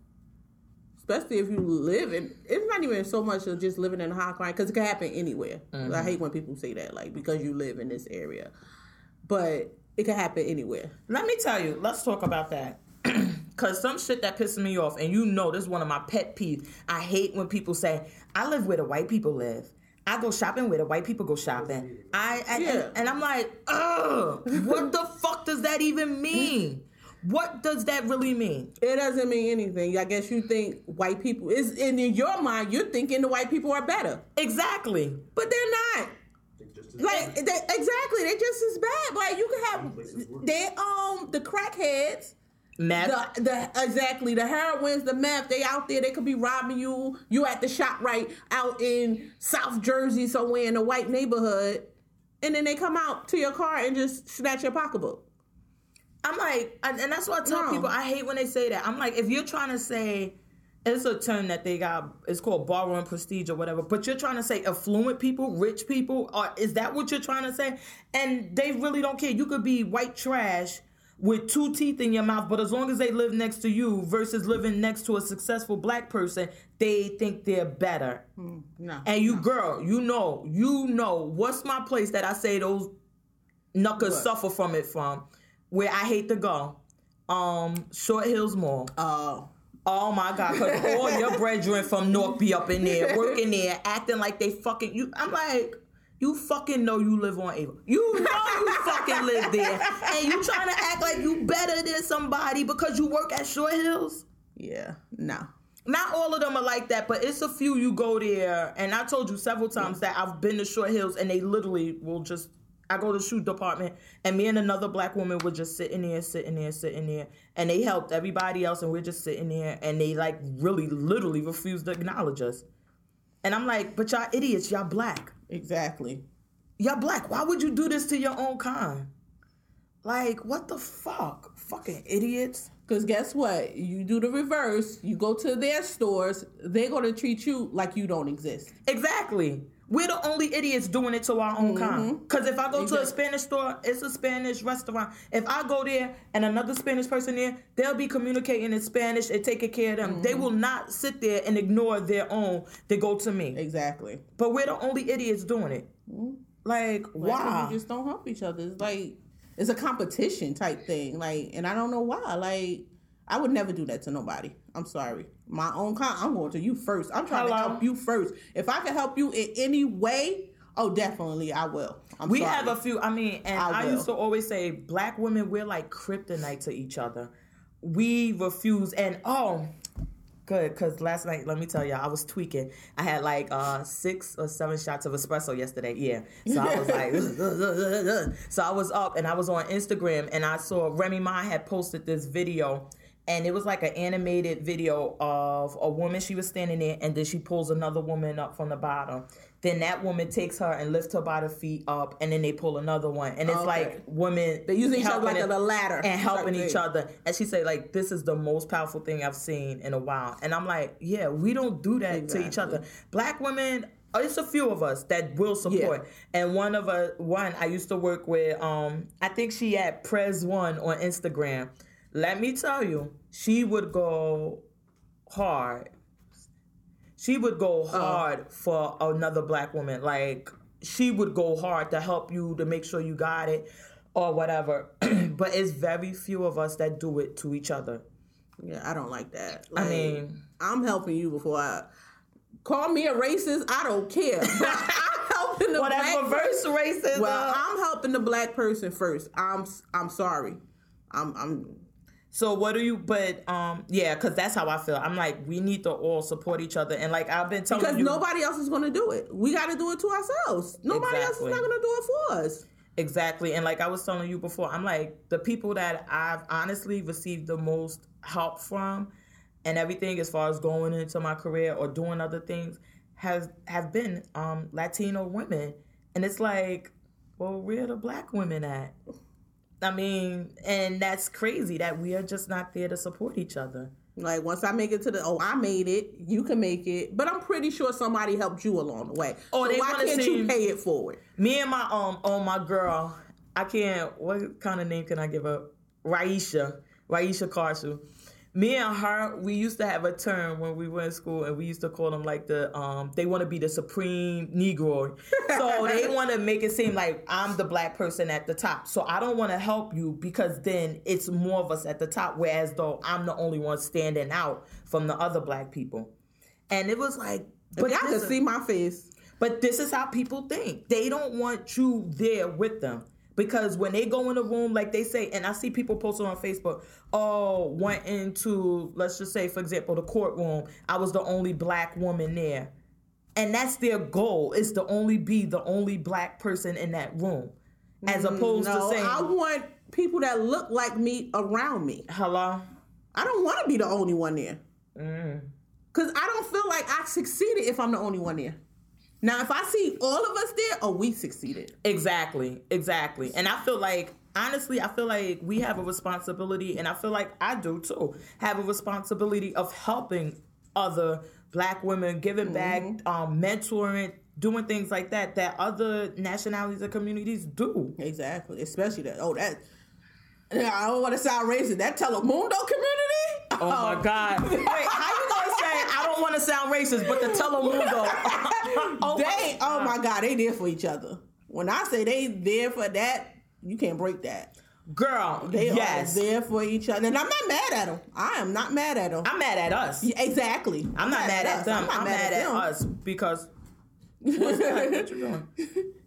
S2: Especially if you live in, it's not even so much of just living in a high crime because it can happen anywhere. I mm-hmm. hate when people say that, like because you live in this area, but it can happen anywhere.
S1: Let me tell you, let's talk about that. Cause some shit that pisses me off, and you know this is one of my pet peeves. I hate when people say, I live where the white people live. I go shopping where the white people go shopping. I, I
S2: Yeah.
S1: and, and I'm like, ugh, what the fuck does that even mean? What does that really mean?
S2: It doesn't mean anything. I guess you think white people is, and in your mind, you're thinking the white people are better,
S1: Exactly.
S2: but they're not.
S3: They just as
S2: Like they, exactly, they're just as bad. Like you can
S3: Places
S2: have
S3: worse.
S2: they um the crackheads.
S1: Meth.
S2: The, the exactly the heroines, the meth, they out there. They could be robbing you. You at the shop right out in South Jersey somewhere in a white neighborhood, and then they come out to your car and just snatch your pocketbook.
S1: I'm like, and and that's why I tell
S2: No.
S1: people I hate when they say that. I'm like, if you're trying to say, it's a term that they got, it's called borrowing prestige or whatever, but you're trying to say affluent people, rich people, or is that what you're trying to say? And they really don't care. You could be white trash with two teeth in your mouth, but as long as they live next to you versus living next to a successful black person, they think they're better.
S2: No,
S1: And you, girl, you know, you know, what's my place that I say those knuckers
S2: What?
S1: suffer from it from, where I hate to go. Um, Short Hills Mall.
S2: oh
S1: Oh my god, because all your brethren from North be up in there, working there, acting like they fucking you. I'm like, you fucking know you live on Ava. You know you fucking live there. And you trying to act like you better than somebody because you work at Short Hills?
S2: Yeah, no.
S1: Not all of them are like that, but it's a few you go there. And I told you several times that I've been to Short Hills and they literally will just I go to the shoe department, and me and another black woman were just sitting there, sitting there, sitting there, and they helped everybody else, and we're just sitting there, and they like really, literally refused to acknowledge us. And I'm like, but y'all idiots, y'all black,
S2: Exactly.
S1: y'all black. Why would you do this to your own kind? Like, what the fuck, fucking idiots.
S2: Because guess what? You do the reverse. You go to their stores, they're going to treat you like you don't exist.
S1: Exactly. We're the only idiots doing it to our own mm-hmm. kind. Because if I go to a Spanish store, it's a Spanish restaurant. If I go there and another Spanish person there, they'll be communicating in Spanish and taking care of them. They mm-hmm. will not sit there and ignore their own. They go to me.
S2: Exactly.
S1: But we're the only idiots doing it. Mm-hmm.
S2: Like, why?
S1: wow.
S2: You just don't help each other. It's like, it's a competition type thing. Like, and I don't know why. Like, I would never do that to nobody. I'm sorry. My own kind, I'm going to you first. I'm trying
S1: Hello?
S2: to help you first. If I can help you in any way, oh, definitely, I will. I'm
S1: We
S2: sorry.
S1: have a few. I mean, and
S2: I
S1: I, used to always say, black women, we're like kryptonite to each other. We refuse, and oh, good, because last night, let me tell you, I was tweaking. I had like uh six or seven shots of espresso yesterday. Yeah, so I was like, so I was up, and I was on Instagram, and I saw Remy Ma had posted this video. And it was like an animated video of a woman. She was standing there, and then she pulls another woman up from the bottom. Then that woman takes her and lifts her by the feet up, and then they pull another one. And it's
S2: Okay.
S1: like women
S2: They use each other like a ladder.
S1: and helping
S2: Type
S1: each other. And she said, like, this is the most powerful thing I've seen in a while. And I'm like, yeah, we don't do that to each other. Black women. oh, It's a few of us that will support, and one of us, one I used to work with. Um, I think she had Prez One on Instagram. Let me tell you, she would go hard. She would go uh-huh. hard for another black woman. Like she would go hard to help you to make sure you got it or whatever. but it's very few of us that do it to each other.
S2: Yeah, I don't like that.
S1: I mean,
S2: I'm helping you before I call me a racist. I don't care. I'm helping the
S1: well,
S2: black
S1: reverse racism.
S2: Well, I'm helping the black person first. I'm I'm sorry. I'm I'm
S1: So what do you? But um, yeah, because that's how I feel. I'm like, we need to all support each other, and like I've been telling
S2: because
S1: you,
S2: nobody else is going to do it. We got to do it to ourselves. Nobody else is not going to do it for us.
S1: Exactly. And like I was telling you before, I'm like the people that I've honestly received the most help from and everything as far as going into my career or doing other things has have been um Latino women. And it's like, well, where the black women at? I mean, and that's crazy that we are just not there to support each other.
S2: Like once I make it to the oh I made it, you can make it. But I'm pretty sure somebody helped you along the way.
S1: Oh,
S2: so
S1: they
S2: why can't
S1: see-
S2: you pay it forward?
S1: Me and my um oh my girl, I can't what kind of name can I give her? Raisha. Raisha Carsu. Me and her, we used to have a term when we were in school and we used to call them like the um they want to be the supreme Negro. So they want to make it seem like I'm the black person at the top. So I don't want to help you because then it's more of us at the top, whereas though I'm the only one standing out from the other black people. And it was like
S2: But y'all can see my face.
S1: but this is how people think. They don't want you there with them. Because when they go in a room, like they say, and I see people posting on Facebook, oh, went into, let's just say, for example, the courtroom, I was the only black woman there. And that's their goal, is to only be the only black person in that room. As opposed
S2: No,
S1: to saying,
S2: I want people that look like me around me.
S1: hello?
S2: I don't want to be the only one there.
S1: Mm.
S2: Cause I don't feel like I succeeded if I'm the only one there. Now, if I see all of us there, oh, we succeeded.
S1: Exactly, exactly. And I feel like honestly, I feel like we have a responsibility, and I feel like I do too, have a responsibility of helping other black women, giving back, um, mentoring, doing things like that that other nationalities and communities do.
S2: Exactly, especially that. Oh, that. I don't want to sound racist. That Telemundo community.
S1: Oh my God! Wait, how you gonna say I don't want to sound racist, but the Telemundo? oh,
S2: they, oh my God, they there for each other. When I say they there for that, you can't break that.
S1: Girl,
S2: They
S1: yes.
S2: are there for each other, and I'm not mad at them. I am not mad at them.
S1: I'm mad at us.
S2: exactly.
S1: I'm not mad at
S2: us.
S1: them. I'm, mad, at,
S2: them.
S1: us because what's that? what you doing?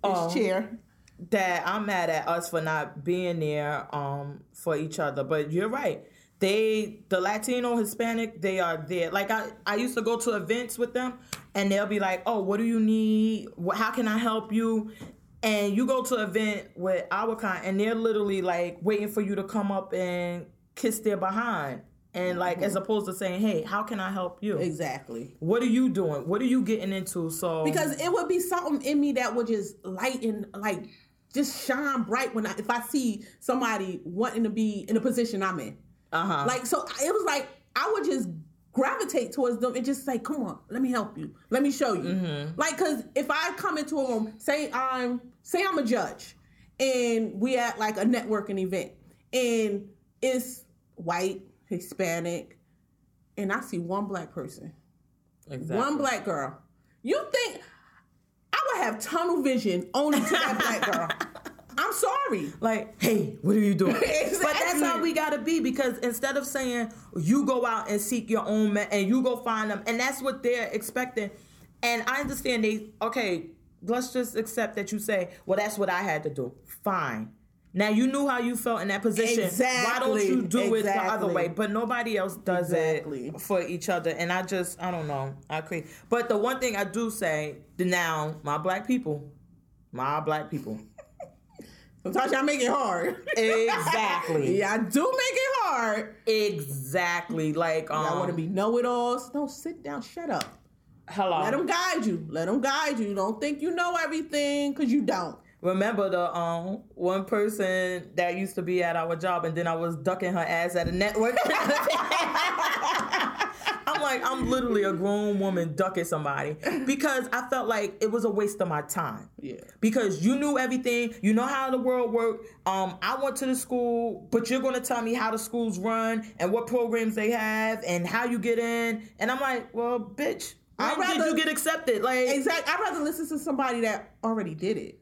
S1: Um,
S2: chair.
S1: that I'm mad at us for not being there um for each other. But you're right. They the Latino Hispanic, they are there. Like I, I used to go to events with them and they'll be like, Oh, what do you need? How can I help you? And you go to an event with our kind and they're literally like waiting for you to come up and kiss their behind. And like mm-hmm. as opposed to saying, Hey, how can I help you?
S2: Exactly.
S1: What are you doing? What are you getting into? So
S2: Because it would be something in me that would just lighten, like, just shine bright when I, if I see somebody wanting to be in a position I'm in.
S1: Uh-huh.
S2: Like, so it was like I would just gravitate towards them and just say, "Come on, let me help you. Let me show you."
S1: Mm-hmm.
S2: Like, cause if I come into a room, say I'm say I'm a judge, and we at like a networking event, and it's white, Hispanic, and I see one black person,
S1: exactly.
S2: one black girl. You think I would have tunnel vision only to that black girl? I'm sorry.
S1: like, hey, what are you doing? But that's how we gotta be because instead of saying you go out and seek your own man and you go find them, and that's what they're expecting. And I understand they okay. Let's just accept that you say, well, that's what I had to do. Fine. Now you knew how you felt in that position. Exactly. Why don't you do it the other way? But nobody else does
S2: Exactly.
S1: it for each other. And I just, I don't know. I agree. But the one thing I do say, now my black people, my black people,
S2: Sometimes y'all make it hard.
S1: exactly.
S2: I do make it hard.
S1: Exactly. Like um,
S2: I want to be know-it-alls. No, sit down. Shut up.
S1: hello.
S2: Let them guide you. Let them guide you. Don't think you know everything because you don't.
S1: Remember the um one person that used to be at our job, and then I was ducking her ass at a network. Like, I'm literally a grown woman ducking somebody because I felt like it was a waste of my time.
S2: Yeah.
S1: Because you knew everything, you know how the world worked. Um, I went to the school, but you're gonna tell me how the schools run and what programs they have and how you get in. And I'm like, well, bitch,
S2: I'd
S1: when did
S2: rather-
S1: you get accepted? Like,
S2: Exactly. I'd rather listen to somebody that already did it.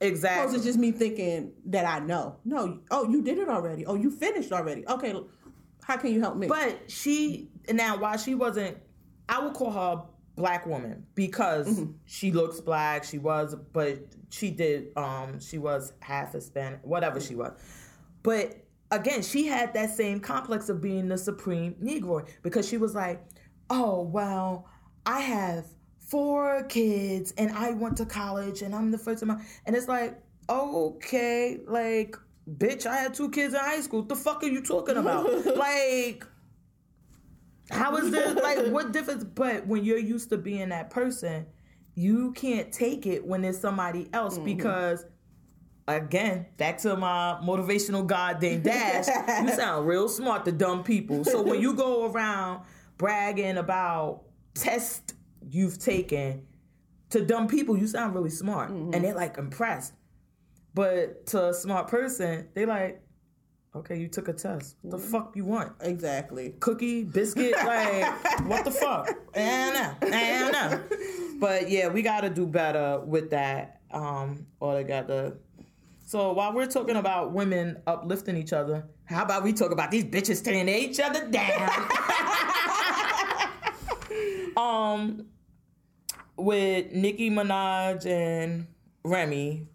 S1: exactly.
S2: Opposed to just me thinking that I know. No. Oh, you did it already. Oh, you finished already. Okay. How can you help me?
S1: But she now while she wasn't, I would call her a black woman because
S2: Mm-hmm.
S1: she looks black. She was, but she did. Um, she was half Hispanic, whatever she was. But again, she had that same complex of being the supreme Negro because she was like, "Oh well, I have four kids and I went to college and I'm the first in my," and it's like, okay, like. Bitch, I had two kids in high school. What the fuck are you talking about? like, how is this like what difference? But when you're used to being that person, you can't take it when it's somebody else mm-hmm. because again, back to my motivational god goddamn dash, you sound real smart to dumb people. So when you go around bragging about tests you've taken to dumb people, you sound really smart. Mm-hmm. And they're like impressed. But to a smart person, they like, okay, you took a test. What the fuck you want?
S2: exactly.
S1: cookie, biscuit, like what the fuck? And and. But yeah, we got to do better with that. Um, or they got to. So while we're talking about women uplifting each other, how about we talk about these bitches tearing each other down? um, with Nicki Minaj and Remy.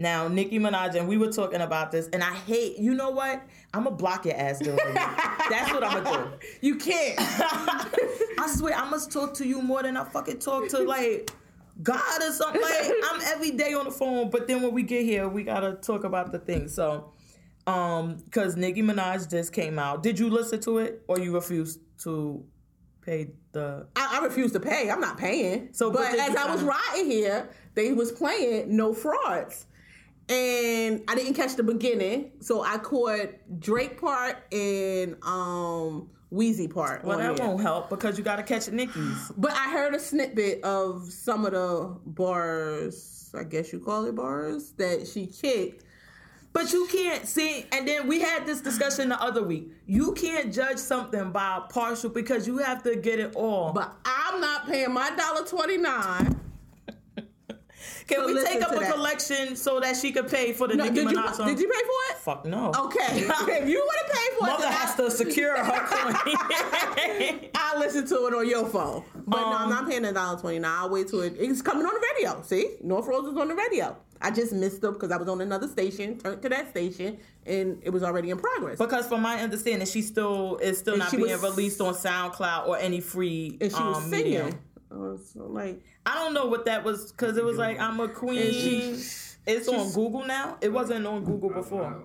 S1: Now, Nicki Minaj, and we were talking about this, and I hate, you know what? I'm gonna block your ass week. That's what I'm gonna do.
S2: You can't.
S1: I swear, I must talk to you more than I fucking talk to like God or something. Like I'm every day on the phone, but then when we get here, we gotta talk about the thing. So, um, because Nicki Minaj just came out. Did you listen to it, or you refused to pay the?
S2: I, I refuse to pay. I'm not paying.
S1: So, but
S2: but as I was riding here, they was playing no frauds, and I didn't catch the beginning, so I caught Drake part and um Weezy part.
S1: Well, that won't help because you gotta catch Nicki's.
S2: But I heard a snippet of some of the bars. I guess you call it bars that she kicked.
S1: But you can't see, and then we had this discussion the other week. You can't judge something by partial because you have to get it all.
S2: But I'm not paying my dollar twenty nine
S1: Can we take up a
S2: that.
S1: collection so that she could pay for the
S2: No,
S1: Nicki
S2: did
S1: Minaj song?
S2: did you pay for it?
S1: Fuck no.
S2: Okay, if you want to pay for it,
S1: Mother has
S2: I-
S1: to secure her coin.
S2: I'll listen to it on your phone. But no, I'm
S1: Um,
S2: not paying a dollar twenty nine. I'll wait till it, it's coming on the radio. See, No Frauds is on the radio. I just missed them because I was on another station. Turned to that station, and it was already in progress.
S1: because from my understanding, she still is still
S2: And
S1: not being
S2: was-
S1: released on SoundCloud or any free
S2: and she was
S1: um,
S2: singing.
S1: medium.
S2: Uh, so like,
S1: I don't know what that was because it was like I'm a queen.
S2: she-
S1: it's on Google now. It wasn't on Google before.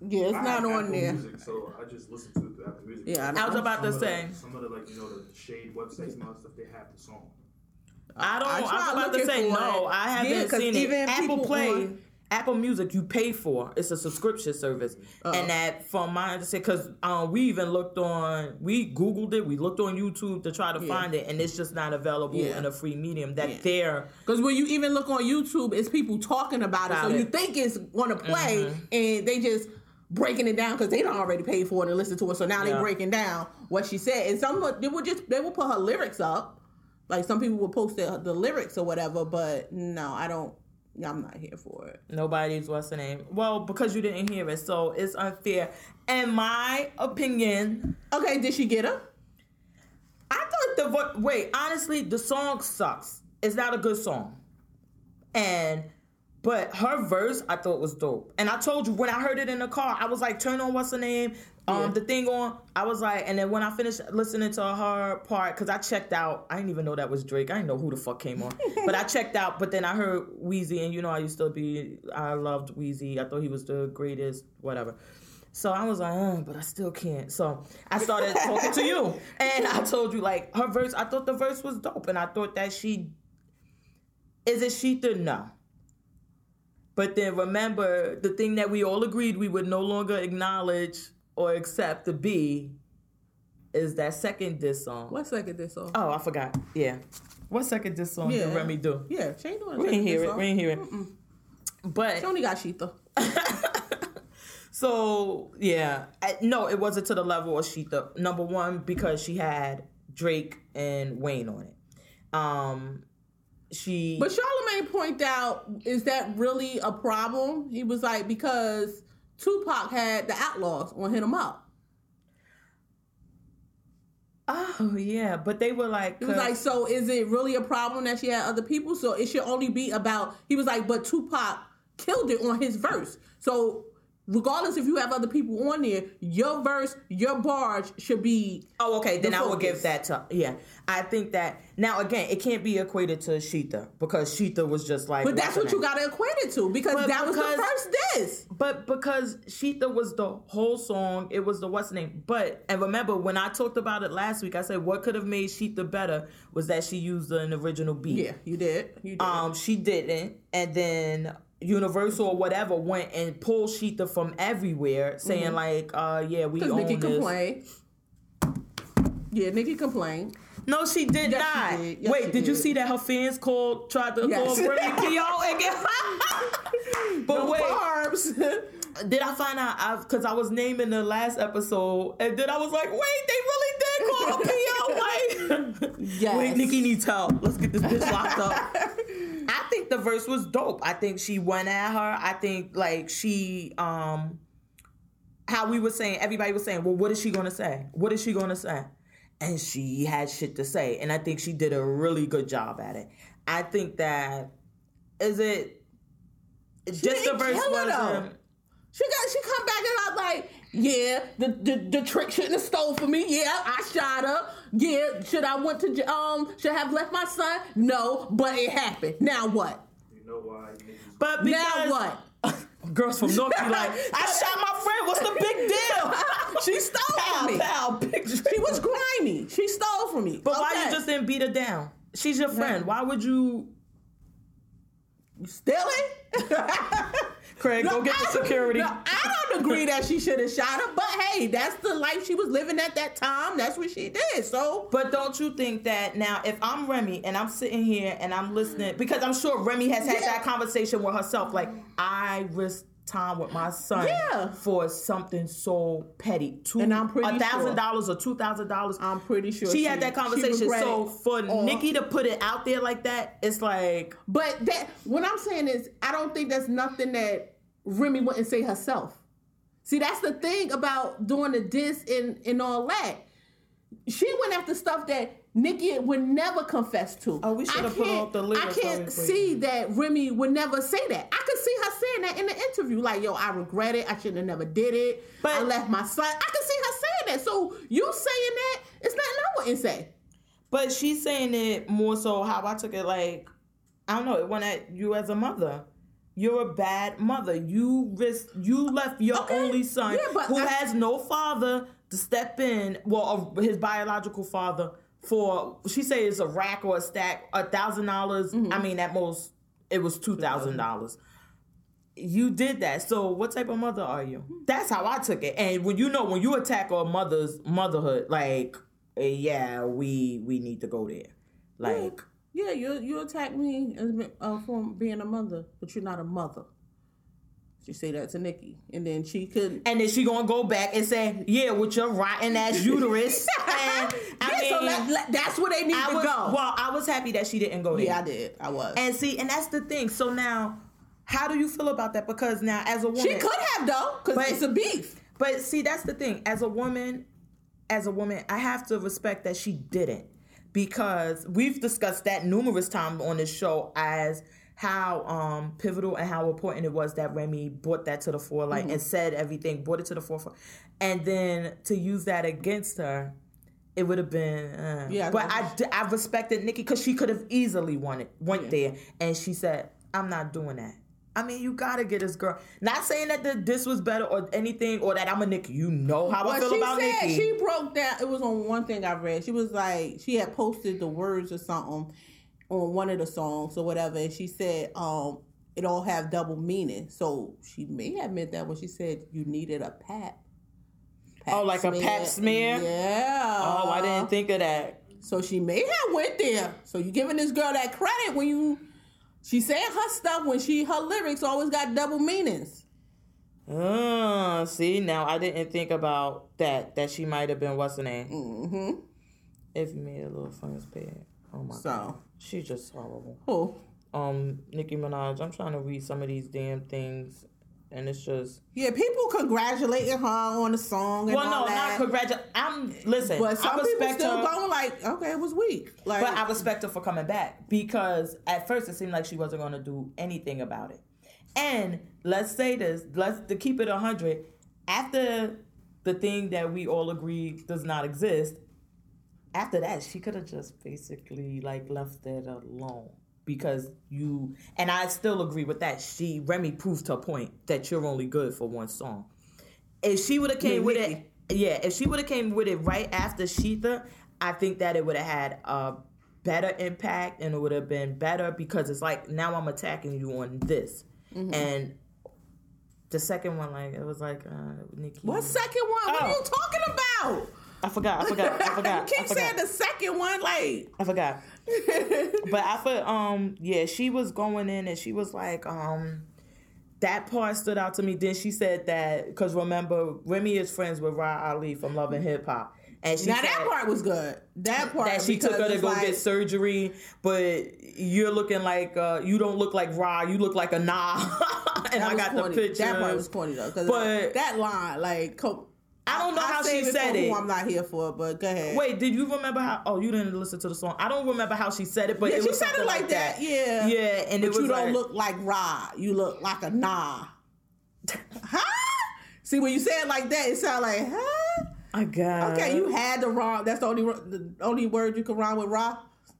S2: yeah, it's
S3: I
S2: not
S3: have
S2: on
S3: Apple
S2: there.
S3: Music, so I just listen to it through Apple Music.
S2: Yeah, I
S1: I was
S2: know.
S1: about to
S3: Some of the-
S1: say.
S3: some of the like you know the shade websites and all that stuff they have the song.
S1: I don't.
S2: I
S1: I, was about to say no.
S2: it.
S1: I haven't
S2: Yeah, 'cause
S1: seen it.
S2: even
S1: Apple Play,
S2: on-
S1: Apple Music, you pay for. It's a subscription service, and that from my understanding, because um, we even looked on, we Googled it, we looked on YouTube to try to
S2: Yeah.
S1: find it, and it's just not available
S2: Yeah.
S1: in a free medium. That
S2: Yeah.
S1: they're
S2: Because when you even look on YouTube, it's people talking about,
S1: About
S2: it, so you
S1: it. Mm-hmm.
S2: think it's going to play, and they just breaking it down because they don't already paid for it and listen to it. So now they breaking down what she said, and some would- they would just they will put her lyrics up, like some people would post the, the lyrics or whatever. But no, I don't. I'm not here for it.
S1: nobody's what's the name. Well, because you didn't hear it, so it's unfair. In my opinion,
S2: Okay, did she get her?
S1: I thought the vo- wait, honestly, the song sucks. It's not a good song. And but her verse I thought was dope. And I told you when I heard it in the car, I was like, turn on what's the name? Um
S2: Yeah.
S1: the thing on. I was like, and then when I finished listening to her part, because I checked out, I didn't even know that was Drake. I didn't know who the fuck came on. but I checked out, but then I heard Weezy, and you know I used to be I loved Weezy. I thought he was the greatest, whatever. So I was like, uh, but I still can't. So I started talking to you, and I told you like her verse. I thought the verse was dope, and I thought that she is it Shether? No. But then remember the thing that we all agreed we would no longer acknowledge or accept the B is that second diss song.
S2: What second this song?
S1: Oh, I forgot. Yeah. What second diss song
S2: Yeah.
S1: did Remy do?
S2: Yeah, she ain't doing.
S1: We didn't hear it.
S2: song.
S1: We didn't hear it. But
S2: She only got Shether.
S1: So yeah, I- no, it wasn't to the level of Shether. Number one, because she had Drake and Wayne on it. Um, she
S2: But Charlemagne point out, is that really a problem? He was like, because Tupac had the Outlaws on Hit 'em Up.
S1: oh yeah, but they were like,
S2: He was like, so is it really a problem that she had other people? So it should only be about. He was like, but Tupac killed it on his verse. So regardless if you have other people on there, your verse, your barge should be.
S1: oh okay, then
S2: the
S1: I will give that to yeah. I think that now again, it can't be equated to Shether because Shether was just like,
S2: But that's what you got to equate it to because
S1: But
S2: that was the first diss.
S1: But because Shether was the whole song, it was the what's the name. But and remember when I talked about it last week, I said what could have made Shether better was that she used an original beat.
S2: Yeah, you did. You did.
S1: Um, she didn't, and then Universal or whatever went and pulled Shether from everywhere, saying like, uh, yeah, we own
S2: Nicki
S1: this.
S2: complained. Yeah, Nicki complained.
S1: No, she did
S2: Yes,
S1: not.
S2: she did. Yes,
S1: Wait,
S2: she
S1: did you see that her fans called tried to
S2: Yes.
S1: call Remy P.O. and get? but
S2: No
S1: wait,
S2: barbs.
S1: did I find out? Because I, was naming the last episode, and then I was like, wait, they really did call her P.O. Like,
S2: Yes.
S1: wait, Nicki needs help. Let's get this bitch locked up. I think the verse was dope. I think she went at her. I think like she um how we were saying, everybody was saying, well, what is she gonna say? What is she gonna say? And she had shit to say. And I think she did a really good job at it. I think that is it just the verse
S2: though. She got she come back and I'm like, yeah, the, the the trick shouldn't have stole from me. Yeah, I shot her. Yeah, should I went to um should I have left my son? No, but it happened. Now what?
S3: You know why? Nicki's
S1: but because
S2: Now what?
S1: girls from North be like, I shot my friend, what's the big deal?
S2: She stole
S1: pow,
S2: from me.
S1: pow, big
S2: She was grimy. She stole from me.
S1: But why you just didn't beat her down? She's your friend. Why would you
S2: stealing?
S1: Craig, go get the security.
S2: No, I don't agree that she should have shot him, but hey, that's the life she was living at that time. That's what she did. So
S1: But don't you think that now, if I'm Remy and I'm sitting here and I'm listening, because I'm sure Remy has had
S2: Yeah.
S1: that conversation with herself, like I risked time with my son
S2: Yeah.
S1: for something so petty. Two,
S2: And I'm pretty
S1: a thousand dollars or two thousand dollars.
S2: I'm pretty sure
S1: She had that conversation. So for
S2: all-
S1: Nicki to put it out there like that, it's like
S2: But that what I'm saying is I don't think that's nothing that Remy wouldn't say herself. See, that's the thing about doing the diss and, and all that. She went after stuff that Nicki would never confess to.
S1: Oh, we should have put the
S2: I can't see that Remy would never say that. I could see her saying that in the interview, like, "Yo, I regret it. I shouldn't have never did it.
S1: But-
S2: I left my son." I could see her saying that. So you saying that it's nothing I wouldn't say.
S1: But she's saying it more so how I took it like I don't know, it went at you as a mother. You're a bad mother. You risk you left your
S2: Okay.
S1: only son
S2: Yeah,
S1: who
S2: I-
S1: has no father to step in, well, his biological father for she say it's a rack or a stack, a thousand dollars.
S2: Mm-hmm.
S1: I mean at most it was two thousand dollars. You did that. So what type of mother are you? That's how I took it. And when you know when you attack a mother's motherhood, like eh, yeah, we we need to go there. Like
S2: Yeah, you you attack me as uh, for being a mother, but you're not a mother. She say that to Nicki, and then she could.
S1: and then she gonna go back and say, "Yeah, with your rotten ass uterus." and I
S2: yeah,
S1: mean,
S2: so that, that- that's where they need
S1: I
S2: to
S1: was
S2: go.
S1: well. I was happy that she didn't go there.
S2: yeah, I did. I was.
S1: And see, and that's the thing. So now, how do you feel about that? Because now, as a woman,
S2: she could have though, because it's a beef.
S1: But see, that's the thing. As a woman, as a woman, I have to respect that she didn't. Because we've discussed that numerous times on this show as how um pivotal and how important it was that Remy brought that to the forelight
S2: Mm-hmm.
S1: and said everything, brought it to the forefront. And then to use that against her, it would have been uh.
S2: Yeah,
S1: but
S2: I,
S1: I respected Nicki because she could have easily won it went there and she said I'm not doing that I mean you gotta get this girl not saying that the, this was better or anything or that I'm a Nicki you know how I
S2: But
S1: feel
S2: she
S1: about
S2: said
S1: Nicki
S2: she broke down. It was on one thing I read. She was like, she had posted the words or something on one of the songs or whatever, and she said, um, it all have double meaning. So she may have meant that when she said you needed a pap. Pap
S1: Oh, like a pap smear?
S2: Yeah.
S1: oh I didn't think of that
S2: So she may have went there. So you giving this girl that credit when you she saying her stuff when she her lyrics always got double meanings.
S1: uh, see now I didn't think about that that she might have been what's her name
S2: Mm-hmm.
S1: if you made a little fun spade oh my god
S2: So
S1: she's just horrible
S2: who?
S1: um Nicki Minaj I'm trying to read some of these damn things and it's just
S2: Yeah, people congratulating her on the song and
S1: Well, no,
S2: that.
S1: not congratulate. I'm listen.
S2: But some
S1: I
S2: people
S1: respect
S2: still
S1: her,
S2: going like, okay, it was weak. Like,
S1: but I respect her for coming back because at first it seemed like she wasn't going to do anything about it. And let's say this, let's to keep it hundred. After the thing that we all agree does not exist, after that she could have just basically like left it alone because you and I still agree with that. She Remy proved her point that you're only good for one song. If she would have came
S2: Yeah,
S1: with it, yeah, if she would have came with it right after Shether, I think that it would have had a better impact and it would have been better because it's like now I'm attacking you on this,
S2: Mm-hmm.
S1: and the second one like it was like uh, Nicki.
S2: what second one? What are
S1: Oh.
S2: you talking about?
S1: I forgot. I forgot. I forgot.
S2: you
S1: I
S2: keep
S1: forgot.
S2: saying the second one, like.
S1: I forgot. but I feel um yeah, she was going in and she was like um that part stood out to me. Then she said that because remember Remy is friends with Rah Ali from Love and Hip Hop, and she
S2: Now
S1: said
S2: that part was good. That part
S1: that she took her to go
S2: like-
S1: get surgery, but you're looking like uh you don't look like Rah, you look like a nah. and I got
S2: corny.
S1: the picture.
S2: That part was corny though, because
S1: But-
S2: that line, like,
S1: I don't know
S2: I
S1: how she said it.
S2: I'm not here for, but go ahead.
S1: Wait, did you remember how? Oh, you didn't listen to the song. I don't remember how she said it, but
S2: Yeah,
S1: it
S2: she said it like that. Yeah.
S1: yeah, and
S2: but you don't
S1: like,
S2: look like Rah. You look like a nah. huh? See, when you say it like that, it sounds like, huh?
S1: I got.
S2: Okay, you had the wrong. That's the only the only word you can rhyme with Rah.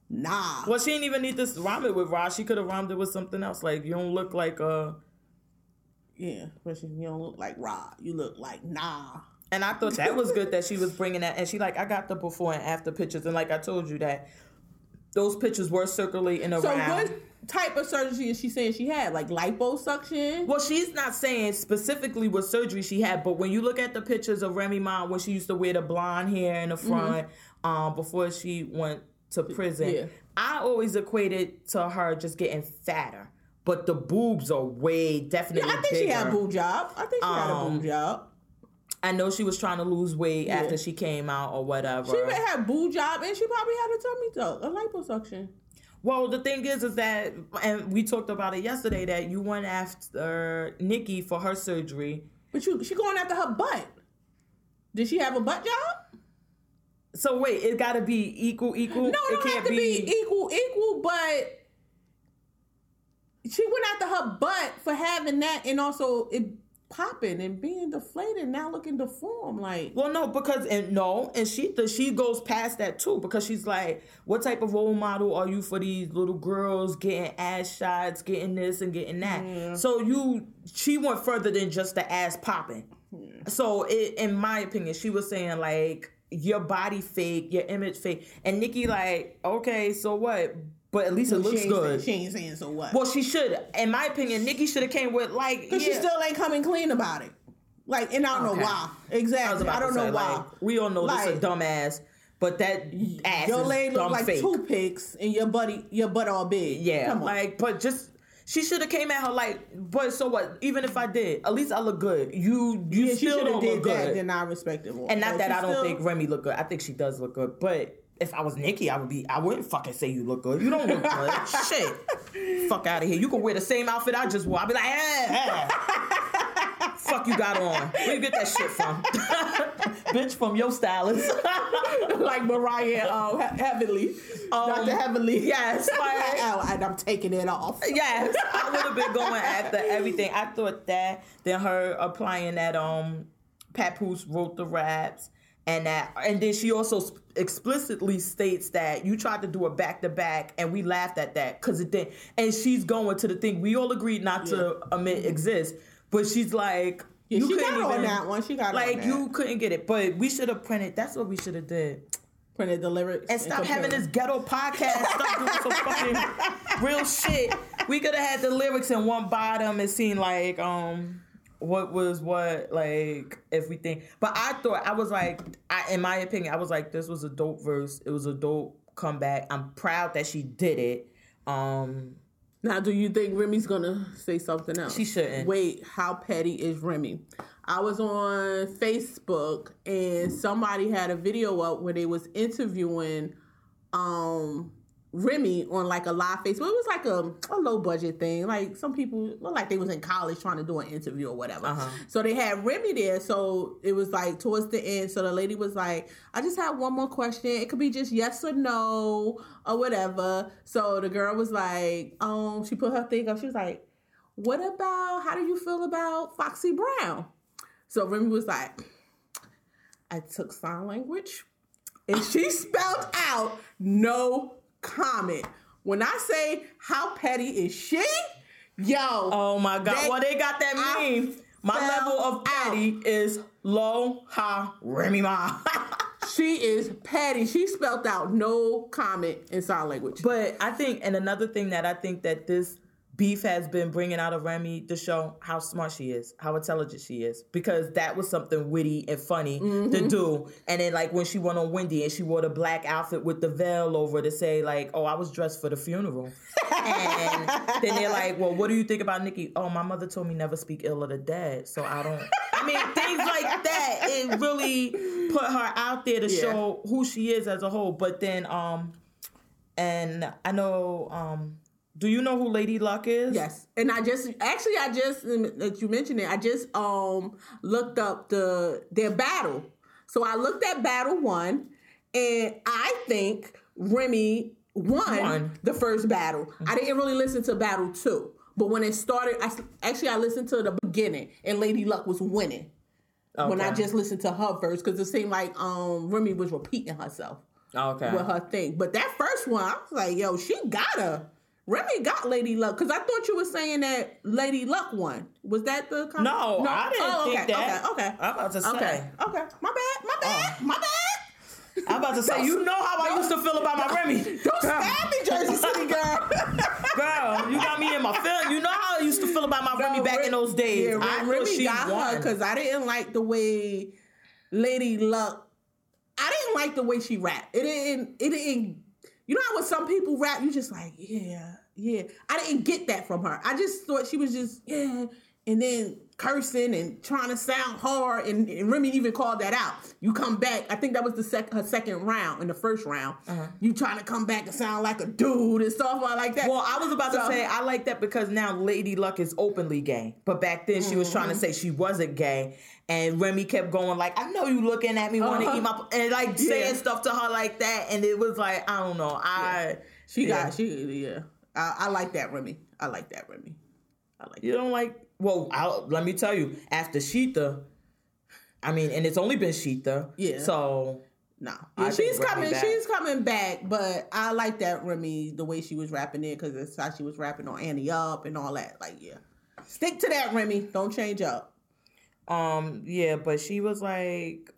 S2: Nah.
S1: Well, she didn't even need to rhyme it with Rah. She could have rhymed it with something else. Like you don't look like a.
S2: Yeah, especially you don't look like Rah. You look like nah.
S1: And I thought that was good that she was bringing that. And she like, I got the before and after pictures. And like I told you that those pictures were circulating around.
S2: So what type of surgery is she saying she had? Like liposuction?
S1: Well, she's not saying specifically what surgery she had, but when you look at the pictures of Remy Ma when she used to wear the blonde hair in the front, um, before she went to prison,
S2: Yeah.
S1: I always equated to her just getting fatter. but the boobs are way definitely.
S2: I think she had a boob job. I think she had a
S1: Um,
S2: boob job.
S1: I know she was trying to lose weight
S2: Yeah.
S1: after she came out or whatever.
S2: She may have boob job, and she probably had a tummy tuck, a liposuction.
S1: Well, the thing is, is that, and we talked about it yesterday, that you went after Nicki for her surgery.
S2: But you, she going after her butt. Did she have a butt job?
S1: So wait, it got to be equal, equal.
S2: No,
S1: it
S2: it don't have to be equal, equal, but she went after her butt for having that and also it popping and being deflated, now looking deformed. Like,
S1: Well, no, because and no, and she the, she goes past that too because she's like, what type of role model are you for these little girls getting ass shots, getting this and getting that? So you, she went further than just the ass popping. So it, in my opinion, she was saying like your body fake, your image fake, and Nicki like, okay, so what? But at least it
S2: she
S1: looks good.
S2: Saying, she ain't saying so what.
S1: well, she should, in my opinion, Nicki should have came with like,
S2: Because she still ain't coming clean about it. Like, and I don't
S1: Okay.
S2: know why. Exactly.
S1: about
S2: I, don't
S1: to
S2: know why.
S1: like, we all know this is a dumbass, but that ass
S2: Your leg look like
S1: fake.
S2: toothpicks and your buddy, your butt all big.
S1: Yeah,
S2: Come on.
S1: like, but just she should have came at her like, but so what? Even if I did, at least I look good. You, you
S2: yeah,
S1: still
S2: should
S1: don't
S2: did
S1: look
S2: that.
S1: good.
S2: Then I respect it more.
S1: and not
S2: But
S1: that I don't
S2: still-
S1: think Remy look good. I think she does look good, but. If I was Nicki, I would be. I wouldn't fucking say you look good. You don't look good. Shit. Fuck out of here. You can wear the same outfit I just wore. I'd be like, eh, eh. Fuck you got on. Where you get that shit from? Bitch, from your stylist.
S2: like Mariah uh, He- Heavenly, Dr. Heavenly.
S1: Um, yes, like-
S2: and I'm taking it off.
S1: yes, I would have been going after everything. I thought that, then her applying that um, Papoose wrote the raps, and that, and then she also explicitly states that you tried to do a back to back, and we laughed at that because it didn't. And she's going to the thing we all agreed not to admit exists, but she's like.
S2: Yeah,
S1: you
S2: she
S1: couldn't
S2: got on that one. She got
S1: like you couldn't get it, but we should have printed. That's what we should have did.
S2: printed the lyrics
S1: And stop having this ghetto podcast. Stop doing some fucking real shit. We could have had the lyrics in one bottom and seen like um what was what like everything. But I thought I was like, I, in my opinion, I was like, this was a dope verse. It was a dope comeback. I'm proud that she did it. Um,
S2: Now, do you think Remy's gonna say something else?
S1: She shouldn't.
S2: Wait, how petty is Remy? I was on Facebook and somebody had a video up where they was interviewing um Remy on like a live Facebook. It was like a, a low budget thing. Like some people look like they was in college trying to do an interview or whatever.
S1: Uh-huh.
S2: So they had Remy there. So it was like towards the end. So the lady was like, I just have one more question. It could be just yes or no or whatever. So the girl was like, um, she put her thing up. She was like, What about how do you feel about Foxy Brown? So Remy was like, I took sign language and she spelled out no comment. When I say how petty is she, yo,
S1: oh my god,
S2: They-
S1: well they got that
S2: I
S1: meme. My level of petty is low, high, Remy Ma.
S2: she is petty. She spelled out no comment in sign language.
S1: But I think, and another thing that I think that this beef has been bringing out of Remy to show how smart she is, how intelligent she is, because that was something witty and funny to do. And then, like when she went on Wendy and she wore the black outfit with the veil over to say, like, "Oh, I was dressed for the funeral." and then they're like, "Well, what do you think about Nicki?" Oh, my mother told me never speak ill of the dead, so I don't. I mean, things like that. It really put her out there to
S2: Yeah.
S1: show who she is as a whole. But then, um, and I know. Um, do you know who Lady Luck is?
S2: Yes, and I just actually I just that you mentioned it. I just um looked up the their battle. So I looked at battle one, and I think Remy won,
S1: Won.
S2: the first battle. I didn't really listen to battle two, but when it started, I, actually I listened to the beginning, and Lady Luck was winning. When I just listened to her verse, because it seemed like um Remy was repeating herself
S1: Okay.
S2: with her thing. But that first one, I was like, yo, she got her. Remy got Lady Luck because I thought you were saying that Lady Luck won. Was that the con-
S1: No, I didn't
S2: Oh,
S1: think that.
S2: Okay, okay,
S1: I'm about to say.
S2: okay, okay. My bad, my bad, oh. my bad.
S1: I'm about to say. You know how I used to feel about my Remy.
S2: Don't stab me, Jersey City girl.
S1: Girl, you got me in my feeling. You know how I used to feel about my Remy back in those days.
S2: Yeah,
S1: I
S2: Remy got her because I didn't like the way Lady Luck. I didn't like the way she rapped. It didn't. It didn't. You know how when some people rap, you just like, yeah, yeah, I didn't get that from her. I just thought she was just yeah, and then cursing and trying to sound hard, and, and Remy even called that out. You come back. I think that was the sec- her second round in the first round.
S1: Uh-huh.
S2: You trying to come back and sound like a dude and stuff like that.
S1: Well, I was about
S2: So-
S1: to say I like that because now Lady Luck is openly gay, but back then she was trying
S2: Mm-hmm.
S1: to say she wasn't gay, and Remy kept going like, "I know you looking at me, want to
S2: Uh-huh.
S1: eat my," and like saying stuff to her like that, and it was like, I don't know, I
S2: she
S1: yeah.
S2: got she yeah. I, I like that Remy. I like that Remy. I like.
S1: You don't like? Well, I'll, let me tell you. After Shether, I mean, and it's only been Shether.
S2: Yeah.
S1: So
S2: No, yeah, she's coming.
S1: back.
S2: She's coming back, but I like that Remy the way she was rapping it because it's how she was rapping on Ante Up and all that. Like, yeah, stick to that, Remy. Don't change up.
S1: Um, yeah, but she was like,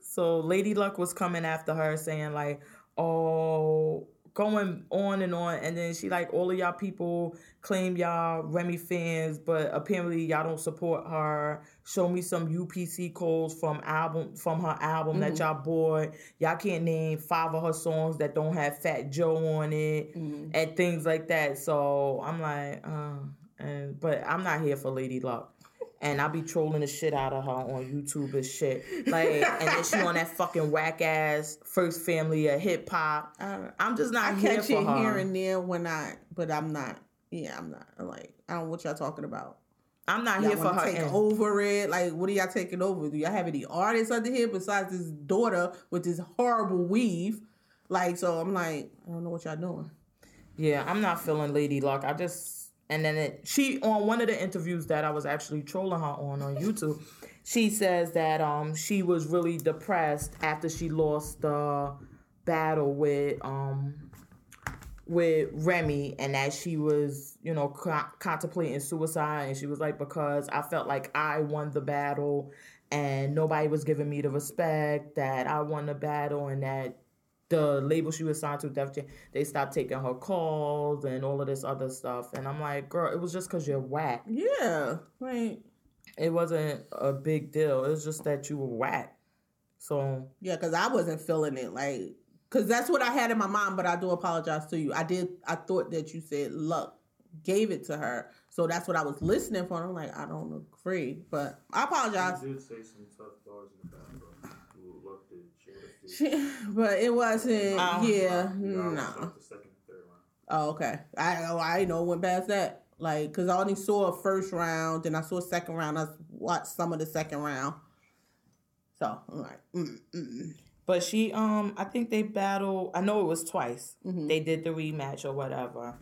S1: so Lady Luck was coming after her saying like, oh, going on and on, and then she like, all of y'all people claim y'all Remy fans, but apparently y'all don't support her. Show me some UPC codes from album from her album that y'all bought. Y'all can't name five of her songs that don't have Fat Joe on it, and things like that. So I'm like, uh, and but I'm not here for Lady Luck and I be trolling the shit out of her on YouTube and shit. Like, and then she on that fucking whack ass first family of hip hop. I'm just not
S2: I
S1: here
S2: catch
S1: for
S2: it
S1: her.
S2: here and there when I, but I'm not. Yeah, I'm not. Like, I don't know what y'all talking about.
S1: I'm not
S2: Y'all
S1: here for her.
S2: to take
S1: and-
S2: over it? Like, what are y'all taking over? Do y'all have any artists under here besides this daughter with this horrible weave? Like, so I'm like, I don't know what y'all doing.
S1: Yeah, I'm not feeling Lady Luck. I just and then it, she on one of the interviews that I was actually trolling her on on YouTube, she says that um she was really depressed after she lost the battle with um with Remy and that she was, you know, co- contemplating suicide. And she was like, because I felt like I won the battle and nobody was giving me the respect that I won the battle and that the label she was signed to, Def Jam, they stopped taking her calls and all of this other stuff. And I'm like, girl, it was just because you're whack.
S2: Yeah, like,
S1: It wasn't a big deal. It was just that you were whack. So
S2: yeah, because I wasn't feeling it. Like, because that's what I had in my mind. But I do apologize to you. I did. I thought that you said luck gave it to her, so that's what I was listening for. I'm like, I don't agree, but I apologize.
S3: You did say some tough bars in the back, bro. Who loved it. She would have
S2: She- but it wasn't.
S1: Um,
S2: yeah,
S3: no.
S2: no.
S3: The second and third round.
S2: Oh, okay. I oh, I know it went past that. Like, cause I only saw a first round, then I saw a second round. I watched some of the second round. So I'm like, mm, mm, mm.
S1: But she, um, I think they battled. I know it was twice.
S2: Mm-hmm.
S1: They did the rematch or whatever.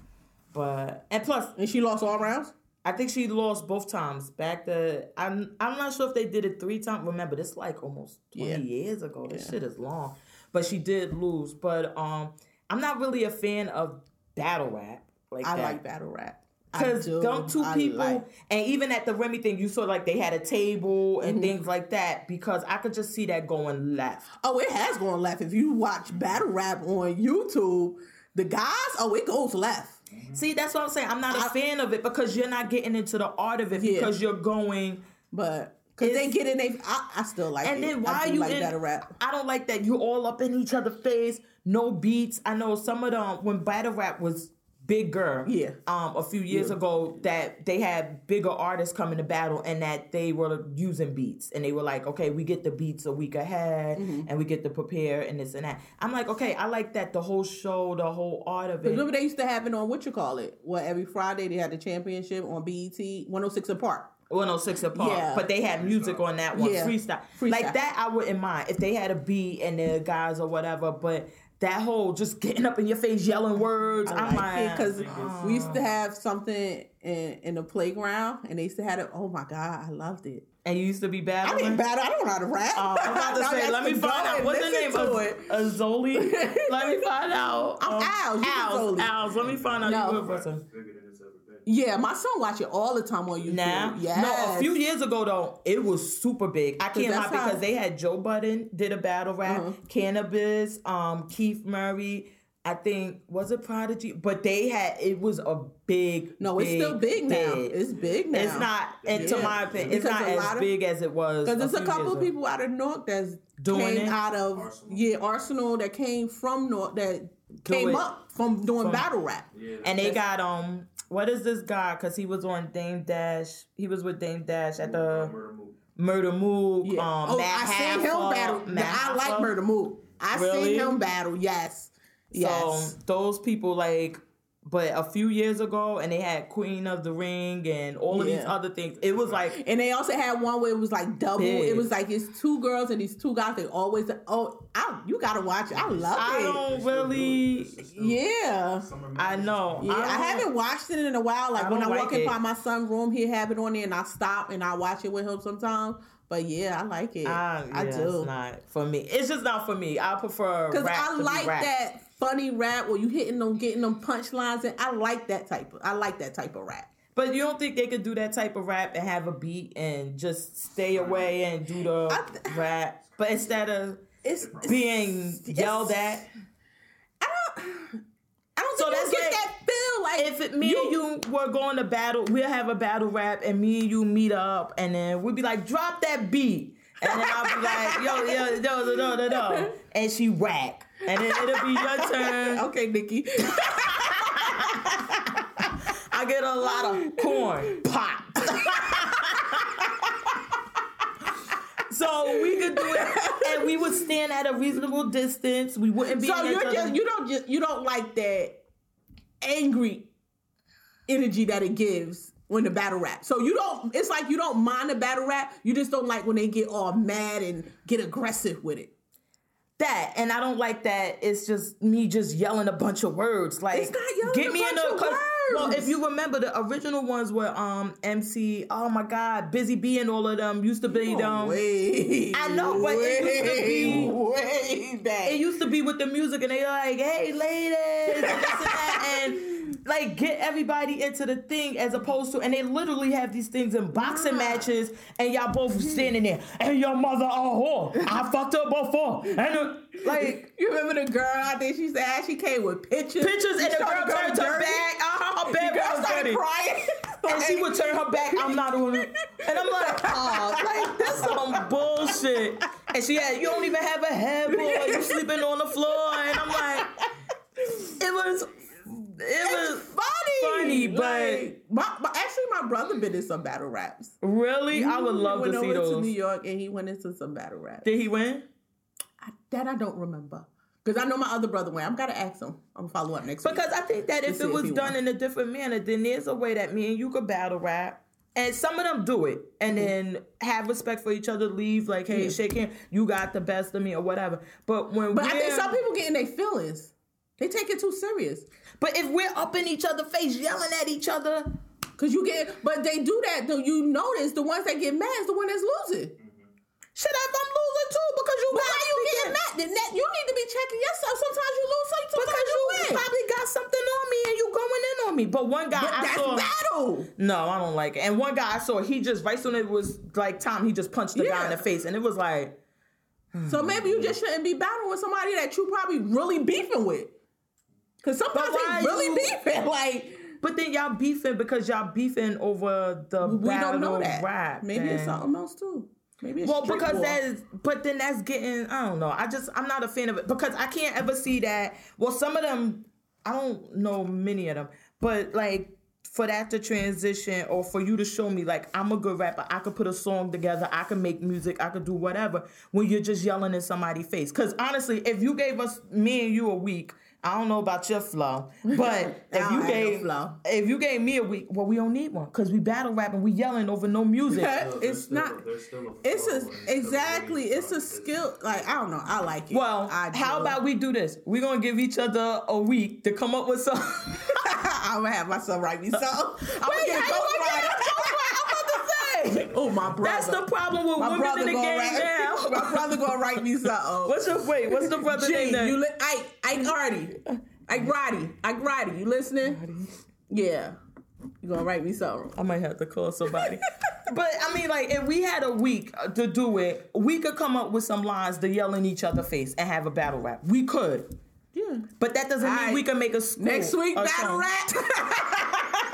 S1: But and plus,
S2: and she lost all rounds.
S1: I think she lost both times. Back to I'm I'm not sure if they did it three times. Remember, this like almost twenty
S2: Yeah.
S1: years ago. This shit is long. But she did lose. But um, I'm not really a fan of battle rap like
S2: I
S1: that.
S2: like battle rap.
S1: Because
S2: do.
S1: don't two
S2: I
S1: people,
S2: like-
S1: and even at the Remy thing, you saw like they had a table
S2: Mm-hmm.
S1: and things like that. Because I could just see that going left.
S2: Oh, it has gone left. If you watch battle rap on YouTube, the guys, oh, it goes left.
S1: See, that's what I'm saying. I'm not a
S2: I-
S1: fan of it because you're not getting into the art of it
S2: Yeah.
S1: because you're going.
S2: But because they get in, they I, I still like
S1: And
S2: it.
S1: then why you
S2: like
S1: in?
S2: battle rap?
S1: I don't like that you all up in each other's face, no beats. I know some of them when battle rap was bigger.
S2: Yeah.
S1: Um, a few years
S2: Yeah.
S1: ago, that they had bigger artists coming to battle, and that they were using beats, and they were like, okay, we get the beats a week ahead,
S2: Mm-hmm.
S1: and we get to prepare and this and that. I'm like, okay, I like that the whole show, the whole art of it.
S2: Remember they used to have it on what you call it? well every Friday they had the championship on BET 106 & Park.
S1: 106 & Park,
S2: Yeah.
S1: but they had music on that one,
S2: Yeah.
S1: freestyle.
S2: Freestyle.
S1: Like that, I wouldn't mind if they had a beat and the guys or whatever. But that whole just getting up in your face, yelling words,
S2: I
S1: I'm
S2: like because
S1: uh,
S2: we used to have something in, in the playground and they used to have it. Oh my god, I loved it.
S1: and you used to be
S2: I
S1: battling.
S2: didn't battle. I don't know how to rap.
S1: Uh, I'm about to say, let me find out what's the name of
S2: it.
S1: Azoli. let me find out.
S2: I'm
S1: Um,
S2: Als, you can
S1: Als,
S2: Azoli.
S1: Als. Let me find out.
S2: No.
S1: You
S2: Yeah, my son watch it all the time on YouTube.
S1: Now,
S2: yes.
S1: no, a few years ago though, it was super big. I can't
S2: that's
S1: lie
S2: how-
S1: because they had Joe Budden did a battle rap,
S2: Uh-huh.
S1: Canibus, um, Keith Murray. I think was it Prodigy, but they had it was a big.
S2: No, it's
S1: big
S2: still big now.
S1: hit.
S2: It's big now.
S1: It's not, and to my opinion, it's
S2: Because
S1: not as
S2: of-
S1: big as it was.
S2: Because there's a
S1: few
S2: couple of people out of North that's
S1: Doing
S2: came
S1: it?
S2: out of
S3: Arsonal.
S2: yeah Arsonal that came from North that
S1: do
S2: came
S1: it.
S2: up from doing
S1: From-
S2: battle rap.
S3: Yeah.
S1: And they got um, what is this guy? Because he was on Dame Dash. He was with Dame Dash at the
S3: Murder movie.
S1: Murda Mook.
S2: Yeah.
S1: Um,
S2: oh,
S1: Matt
S2: I seen him
S1: Haffa-
S2: battle.
S1: Matt
S2: I like Murda Mook. I
S1: Really?
S2: seen him battle. Yes. Yes.
S1: So those people like, but a few years ago, and they had Queen of the Ring and all of these other things. It was like
S2: and they also had one where it was like double.
S1: Big.
S2: It was like it's two girls and these two guys. They always oh, I, you gotta watch it. I love
S1: I
S2: it.
S1: don't really.
S2: Yeah.
S1: I know.
S2: Yeah, I,
S1: don't-
S2: haven't watched it in a while. Like
S1: I
S2: when I walk in by my son's room, he have it on there, and I stop and I watch it with him sometimes. But yeah, I like it.
S1: Ah,
S2: I do
S1: It's not for me. It's just not for me. I prefer
S2: because I
S1: to be
S2: like
S1: rap.
S2: that funny rap where you hitting them, getting them punchlines, and I like that type. Of, I like that type of rap.
S1: But you don't think they could do that type of rap and have a beat and just stay away and do the
S2: th-
S1: rap? But instead of
S2: It's
S1: being
S2: it's-
S1: yelled at,
S2: I don't. I don't
S1: So
S2: think
S1: that's
S2: you get
S1: like-
S2: that feel like
S1: if it, me and you were going to battle, we'll have a battle rap and me and you meet up and then we'd be like, drop that beat. And then I'll be like, yo, yo, yo, yo, yo, yo, yo. And she whack. And then it'll be your turn.
S2: Okay, Nikki.
S1: I get a lot of corn pop. so we could do it, and we would stand at a reasonable distance. We wouldn't be.
S2: so you're
S1: other-
S2: just you don't just you don't like that angry energy that it gives when the battle rap. So you don't. It's like you don't mind the battle rap. You just don't like when they get all mad and get aggressive with it.
S1: That, and I don't like that. It's just me just yelling a bunch of words. Like,
S2: It's not yelling
S1: get
S2: a
S1: me in
S2: bunch
S1: the.
S2: of
S1: 'cause- Well, if you remember, the original ones were um MC. Oh my God, Busy Bee and all of them used to be them.
S2: way,
S1: I know, but it used to be-
S2: way back.
S1: it used to be with the music and they're like, hey ladies, and, this and, that, and like get everybody into the thing as opposed to and they literally have these things in boxing
S2: Nah.
S1: matches and y'all both standing there and your mother a whore. I fucked her before. And uh, like
S2: you remember the girl? I think she said she came with pictures.
S1: pictures and the girl
S2: to
S1: turned her back. Uh-huh, her bed
S2: girl
S1: was
S2: started crying.
S1: And she would turn her back. I'm not on it. And I'm like, oh, like that's some bullshit. And she had, you don't even have a headboard. You sleeping on the floor. And I'm like, it was, was
S2: funny.
S1: funny, but
S2: my, my- actually, my brother been in some battle raps.
S1: really, I would love to see
S2: over to
S1: those.
S2: New York and he went into some battle raps.
S1: Did he win?
S2: I, that I don't remember because I know my other brother went. I'm gotta ask him. I'm gonna follow up next week.
S1: Because I think that if it was
S2: he
S1: done
S2: won.
S1: in a different manner, then there's a way that me and you could battle rap. And some of them do it and then have respect for each other, leave like, hey,
S2: Yeah.
S1: shake hands, you got the best of me or whatever. But when
S2: but I think some people get in their feelings. They take it too serious.
S1: But if we're up in each other's face, yelling at each other,
S2: Cause you get, but they do that. Though you notice the ones that get mad is the one that's losing. Mm-hmm.
S1: shit, if I'm losing too because you got
S2: why you getting mad? Then that- You need to be checking yourself. Sometimes you lose, sometimes
S1: because
S2: you
S1: you
S2: win.
S1: probably got something on me and you going in on me. But one guy
S2: But
S1: I
S2: that's
S1: saw,
S2: battle.
S1: no, I don't like it. And one guy I saw, he just right soon it was like time, he just punched the guy in the face, and it was like,
S2: So maybe you just shouldn't be battling with somebody that you probably really beefing with. Cause sometimes they really
S1: you-
S2: beefing. Like
S1: but then y'all beefing because y'all beefing over the
S2: we
S1: battle
S2: don't know that.
S1: rap.
S2: Maybe it's something else too. Maybe it's
S1: Well, because
S2: war.
S1: that is, but then that's getting, I don't know. I just, I'm not a fan of it because I can't ever see that. Well, some of them, I don't know many of them, but like for that to transition or for you to show me, like, I'm a good rapper, I could put a song together, I could make music, I could do whatever when you're just yelling in somebody's face. Because honestly, if you gave us, me and you a week, I don't know about your flow, but if you
S2: have no
S1: gave
S2: flow.
S1: if you gave me a week, well, we don't need one because we battle rapping, we yelling over no music.
S3: No,
S2: it's
S3: still-
S2: not.
S3: there's still a
S2: It's a
S3: and it's still
S2: exactly.
S3: ways
S2: It's a skill. Like I don't know. I like it.
S1: Well,
S2: I
S1: how about we do this? We're gonna give each other a week to come up with some.
S2: I'm gonna have myself write me some. I'm gonna
S1: Wait,
S2: get a
S1: how gonna get
S2: ghostwriter.
S1: I'm about to say.
S2: Oh my brother.
S1: That's the problem with
S2: my
S1: women in the game
S2: write.
S1: now.
S2: My brother gonna write me something.
S1: What's your wait? What's the brother
S2: G,
S1: name?
S2: You li- Ike, Ike Artie. Ike Roddy. Ike Roddy. You listening? Yeah. You gonna write me something.
S1: I might have to call somebody. but I mean, like, if we had a week uh, to do it, we could come up with some lines to yell in each other's face and have a battle rap. We could.
S2: Yeah.
S1: But that doesn't mean
S2: Alright.
S1: we can make a school
S2: Next week, battle
S1: something.
S2: rap.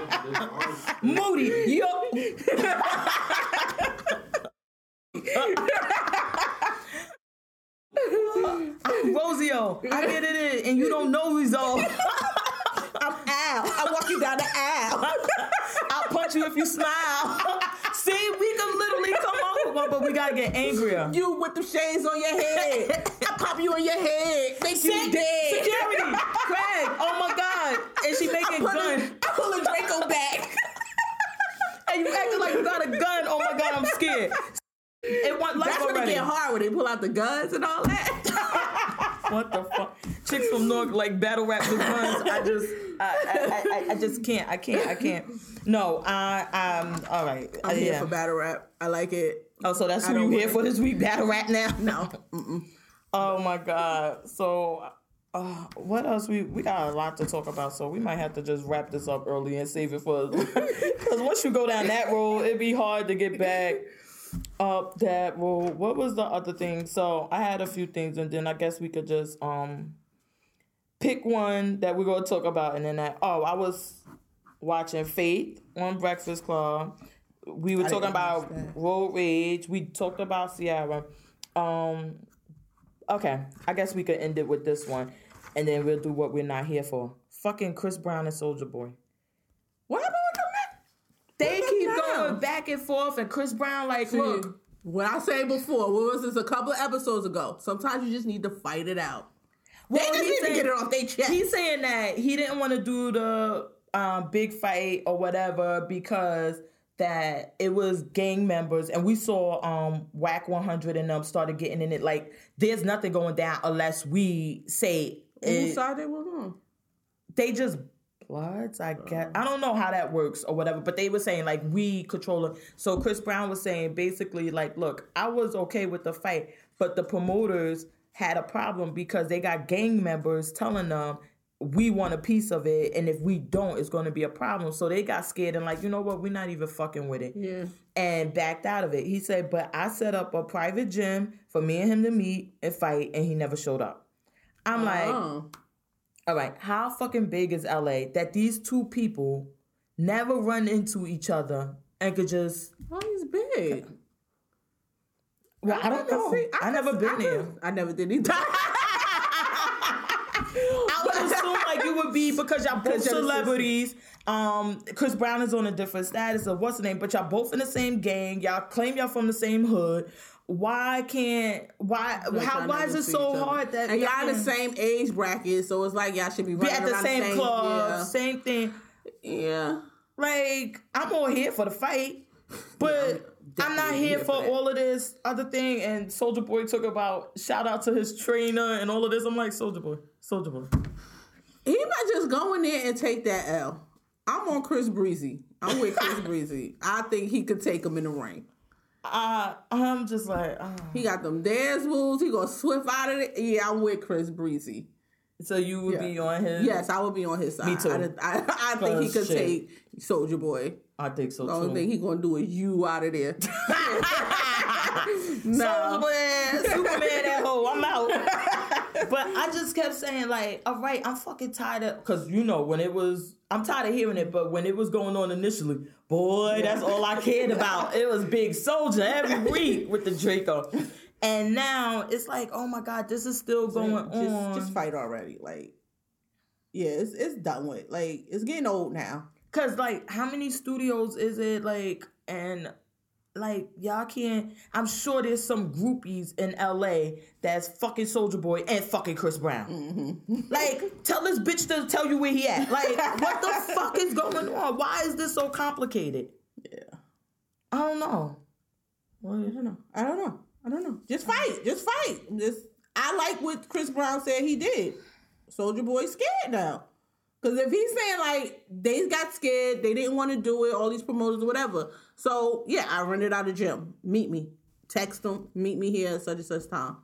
S1: Moody, yo. Rosio, I get it in, and you don't know who's all. I'm Al. I walk you down the aisle. I'll punch you if you smile. See, we can literally come up with one, but we gotta get angrier.
S2: You with the shades on your head. I pop you on your head. Make Sick.
S1: you
S2: dead.
S1: Security. Craig. Oh my God. And she making
S2: gun. A, I pull a Draco back.
S1: and you acting like you got a gun. Oh my God, I'm scared. It want,
S2: That's already. when
S1: they
S2: get hard when they pull out the guns and all that.
S1: what the fuck? Chicks from North like battle rap with guns. I just, I, I, I, I just can't. I can't. I can't. No, I, I'm all right.
S2: I'm here
S1: yeah.
S2: for battle rap. I like it.
S1: Oh, so that's who you here for this week? Battle rap now?
S2: No. Mm-mm.
S1: Oh my god. So, uh, what else? We we got a lot to talk about, so we might have to just wrap this up early and save it for. Because once you go down that road, it'd be hard to get back up that road. What was the other thing? So I had a few things, and then I guess we could just um pick one that we're gonna talk about, and then that. Oh, I was watching Faith on Breakfast Club. We were
S2: I
S1: talking about road rage. We talked about Ciara. Um, okay, I guess we could end it with this one, and then we'll do what we're not here for. Fucking Chris Brown and Soulja Boy.
S2: What happened with them?
S1: They keep
S2: hell?
S1: going back and forth, and Chris Brown like, look,
S2: Look, what I said before, what was this a couple of episodes ago? Sometimes you just need to fight it out.
S1: Well,
S2: they just
S1: he's
S2: need to
S1: saying-
S2: get it off their chest.
S1: He's saying that he didn't want to do the um, big fight or whatever because that it was gang members, and we saw um, Wack 100 and them started getting in it. Like, there's nothing going down unless we say it,
S2: side they were on?
S1: they just bloods. I guess I don't know how that works or whatever, but they were saying like we control it. So Chris Brown was saying basically like, look, I was okay with the fight, but the promoters had a problem because they got gang members telling them we want a piece of it, and if we don't, it's going to be a problem. So they got scared and like, you know what, we're not even fucking with it
S2: Yeah.
S1: and backed out of it. He said, but I set up a private gym for me and him to meet and fight, and he never showed up. I'm like,
S2: Oh.
S1: all right, how fucking big is LA that these two people never run into each other and could just
S2: Oh, he's big.
S1: Well, I, don't know.
S2: see-
S1: I,
S2: can-
S1: never been
S2: I
S1: there.
S2: I never did either.
S1: I would assume like it would be because y'all both
S2: y'all
S1: celebrities. Um, Chris Brown is on a different status of what's the name, but y'all both in the same gang. Y'all claim y'all from the same hood. Why can't why how why is it so hard that
S2: and y'all in the same age bracket, so it's like y'all should be
S1: be at the
S2: around
S1: same club,
S2: Yeah.
S1: same thing?
S2: yeah.
S1: Like I'm all here for the fight, but I'm, not here,
S2: here
S1: for,
S2: for
S1: all of this other thing. And Soulja Boy took about shout out to his trainer and all of this. I'm like Soulja Boy, Soulja Boy.
S2: He might just go in there and take that L. I'm on Chris Breezy. I'm with Chris Breezy. I think he could take him in the ring.
S1: I I'm just like ah.
S2: He got them dance moves. He gonna swift out of it. Yeah, I'm with Chris Breezy.
S1: so you would
S2: Yeah.
S1: be on his.
S2: Yes, I would be on his side.
S1: Me too.
S2: I, I, I think he could
S1: shit.
S2: take Soulja Boy.
S1: I think so
S2: The
S1: too.
S2: only thing he gonna do is you out of there. No.
S1: Boy, Superman, that hoe, I'm out. but I just kept saying like, all right, I'm fucking tired of because you know when it was, I'm tired of hearing it. But when it was going on initially, boy, that's all I cared about. It was Big Soulja every week with the Draco, and now it's like, oh my god, this is still going
S2: just,
S1: on.
S2: just fight already. Like, yeah, it's it's done with. Like, it's getting old now.
S1: Cause like, how many studios is it like, and like y'all can't. I'm sure there's some groupies in LA that's fucking Soulja Boy and fucking Chris Brown. Mm-hmm. Like, tell this bitch to tell you where he at. Like, what the fuck is going on? Why is this so complicated?
S2: Yeah.
S1: I don't know.
S2: Well, I don't know. I don't know. I don't know. Just fight. Just fight. Just I like what Chris Brown said he did. Soulja Boy scared now. Cause if he's saying like they got scared, they didn't want to do it, all these promoters or whatever. So yeah, I rented out a gym. Meet me. Text them. Meet me here at such and such time.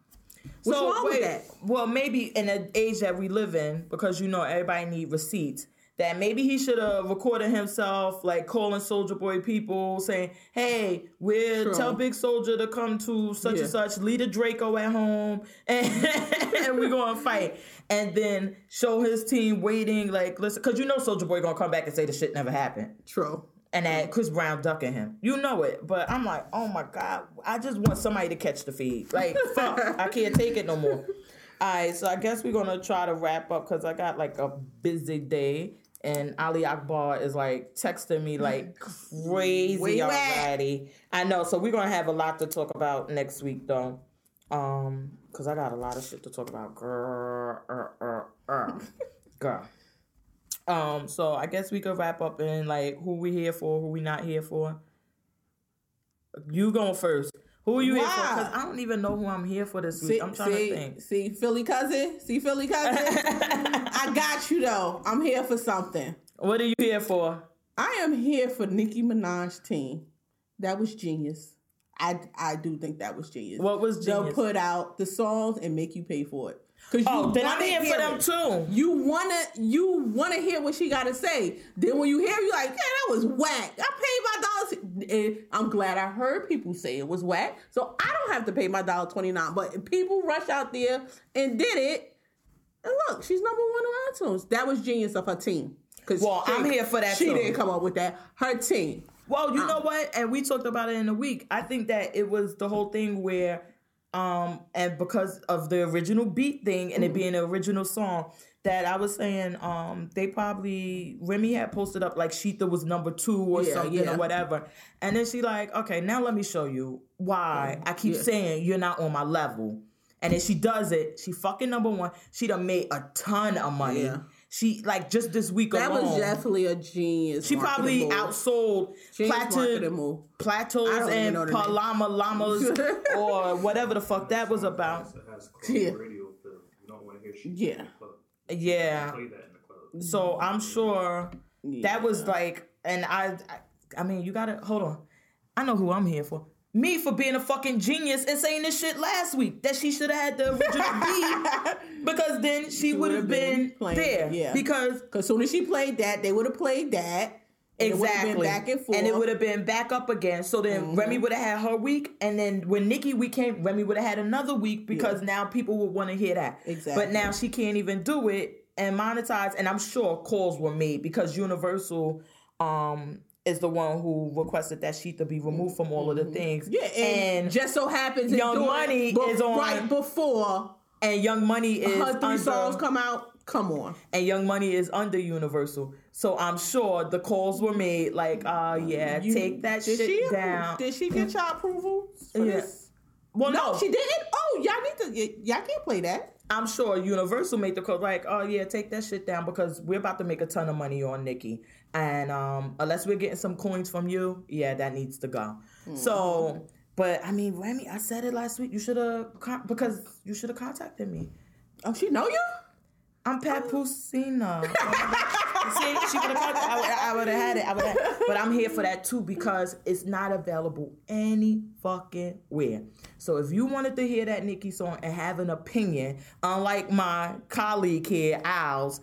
S2: What's
S1: so
S2: wrong
S1: wait,
S2: with that?
S1: well, maybe in the age that we live in, because you know everybody need receipts. That maybe he should have recorded himself, like calling Soulja Boy people, saying, "Hey, we're
S2: True.
S1: tell Big Soulja to come to such
S2: Yeah.
S1: and such, lead a Draco at home, and, and we're gonna fight." And then show his team waiting, like, listen, because you know Soulja Boy gonna come back and say the shit never happened
S2: True.
S1: and that Chris Brown ducking him. You know it, but I'm like, oh my god, I just want somebody to catch the feed. Like, fuck, I can't take it no more. All right, so I guess we're gonna try to wrap up because I got like a busy day. And Ali Akbar is like texting me like crazy
S2: Where you at?
S1: already. I know, so we're gonna have a lot to talk about next week though. Um, cause I got a lot of shit to talk about. Girl, uh, uh, uh. girl. Um, so I guess we could wrap up in like who we here for, who we not here for. You going first. Who are you here for? Because I don't even know who I'm here for this week.
S2: See,
S1: I'm trying
S2: see,
S1: to think.
S2: see, Philly cousin, see, Philly cousin. I got you though. I'm here for something.
S1: What are you here for?
S2: I am here for Nicki Minaj team. That was genius. I I do think that was genius.
S1: What was
S2: They'll put out the songs and make you pay for it. Cause you
S1: Oh, then I'm here for them
S2: it.
S1: too.
S2: You wanna you wanna hear what she gotta say. Then when you hear, you like, yeah, that was whack. I paid my dollars. And I'm glad I heard people say it was whack, so I don't have to pay my dollar twenty nine. But people rush out there and did it, and look, she's number one on iTunes. That was genius of her team. Cause
S1: Well,
S2: she-
S1: I'm here for that
S2: She
S1: too.
S2: didn't come up with that. Her team.
S1: Well, you uh. know what? And we talked about it in a week. I think that it was the whole thing where, um, and because of the original beat thing and it being an original song, that I was saying, um, they probably Remy had posted up like Shether was number two or
S2: Yeah,
S1: something
S2: yeah.
S1: or whatever, and then she like, okay, now let me show you why I keep
S2: Yeah.
S1: saying you're not on my level. And then she does it. She fucking number one. She done made a ton of money.
S2: Yeah.
S1: She like just this week
S2: That
S1: alone.
S2: That was definitely a genius.
S1: she probably
S2: move.
S1: outsold
S2: Genius marketing move.
S1: plateaus
S2: I don't even
S1: and
S2: know
S1: palama llamas or whatever the fuck that was about.
S3: It has club
S2: Yeah.
S3: radio feel. You don't want to hear shit.
S2: Yeah.
S3: In the club.
S1: Yeah.
S3: Play that in the club.
S1: So I'm sure that was like, and I, I, I mean, you gotta hold on. I know who I'm here for. Me for being a fucking genius and saying this shit last week that she should have had the original beat because then she, would have been,
S2: been
S1: there.
S2: yeah.
S1: Because
S2: as soon as she played that, they would have played that. and
S1: Exactly.
S2: been back and forth. Mm-hmm.
S1: it would have been back up again. So then Remy would have had her week, and then when Nicki week came, Remy would have had another week because now people would want to hear that.
S2: Exactly.
S1: But now she can't even do it and monetize. And I'm sure calls were made because Universal um is the one who requested that she to be removed from all of the things.
S2: Mm-hmm. Yeah, and,
S1: and
S2: just so happens
S1: Young Money
S2: bef-
S1: is on-
S2: right before
S1: and Young Money is
S2: her three
S1: under,
S2: songs come out. Come on,
S1: and Young Money is under Universal. So I'm sure the calls were made like, uh yeah,
S2: You-
S1: take that shit
S2: she,
S1: down.
S2: Did she get y'all approval for
S1: Yeah.
S2: this?
S1: well,
S2: No, she didn't. Oh, y'all need to. y- y'all can't play that.
S1: I'm sure Universal made the call like, oh yeah, take that shit down because we're about to make a ton of money on Nicki, and um, unless we're getting some coins from you, yeah, that needs to go. So, but I mean, Remy, I said it last week. You should have con- because you should have contacted me.
S2: Oh, she know you?
S1: I'm Pat Pusina. See, she would have contacted. I would have had it. I would have. But I'm here for that too because it's not available any fucking where. So if you wanted to hear that Nicki song and have an opinion, unlike my colleague here, Isles,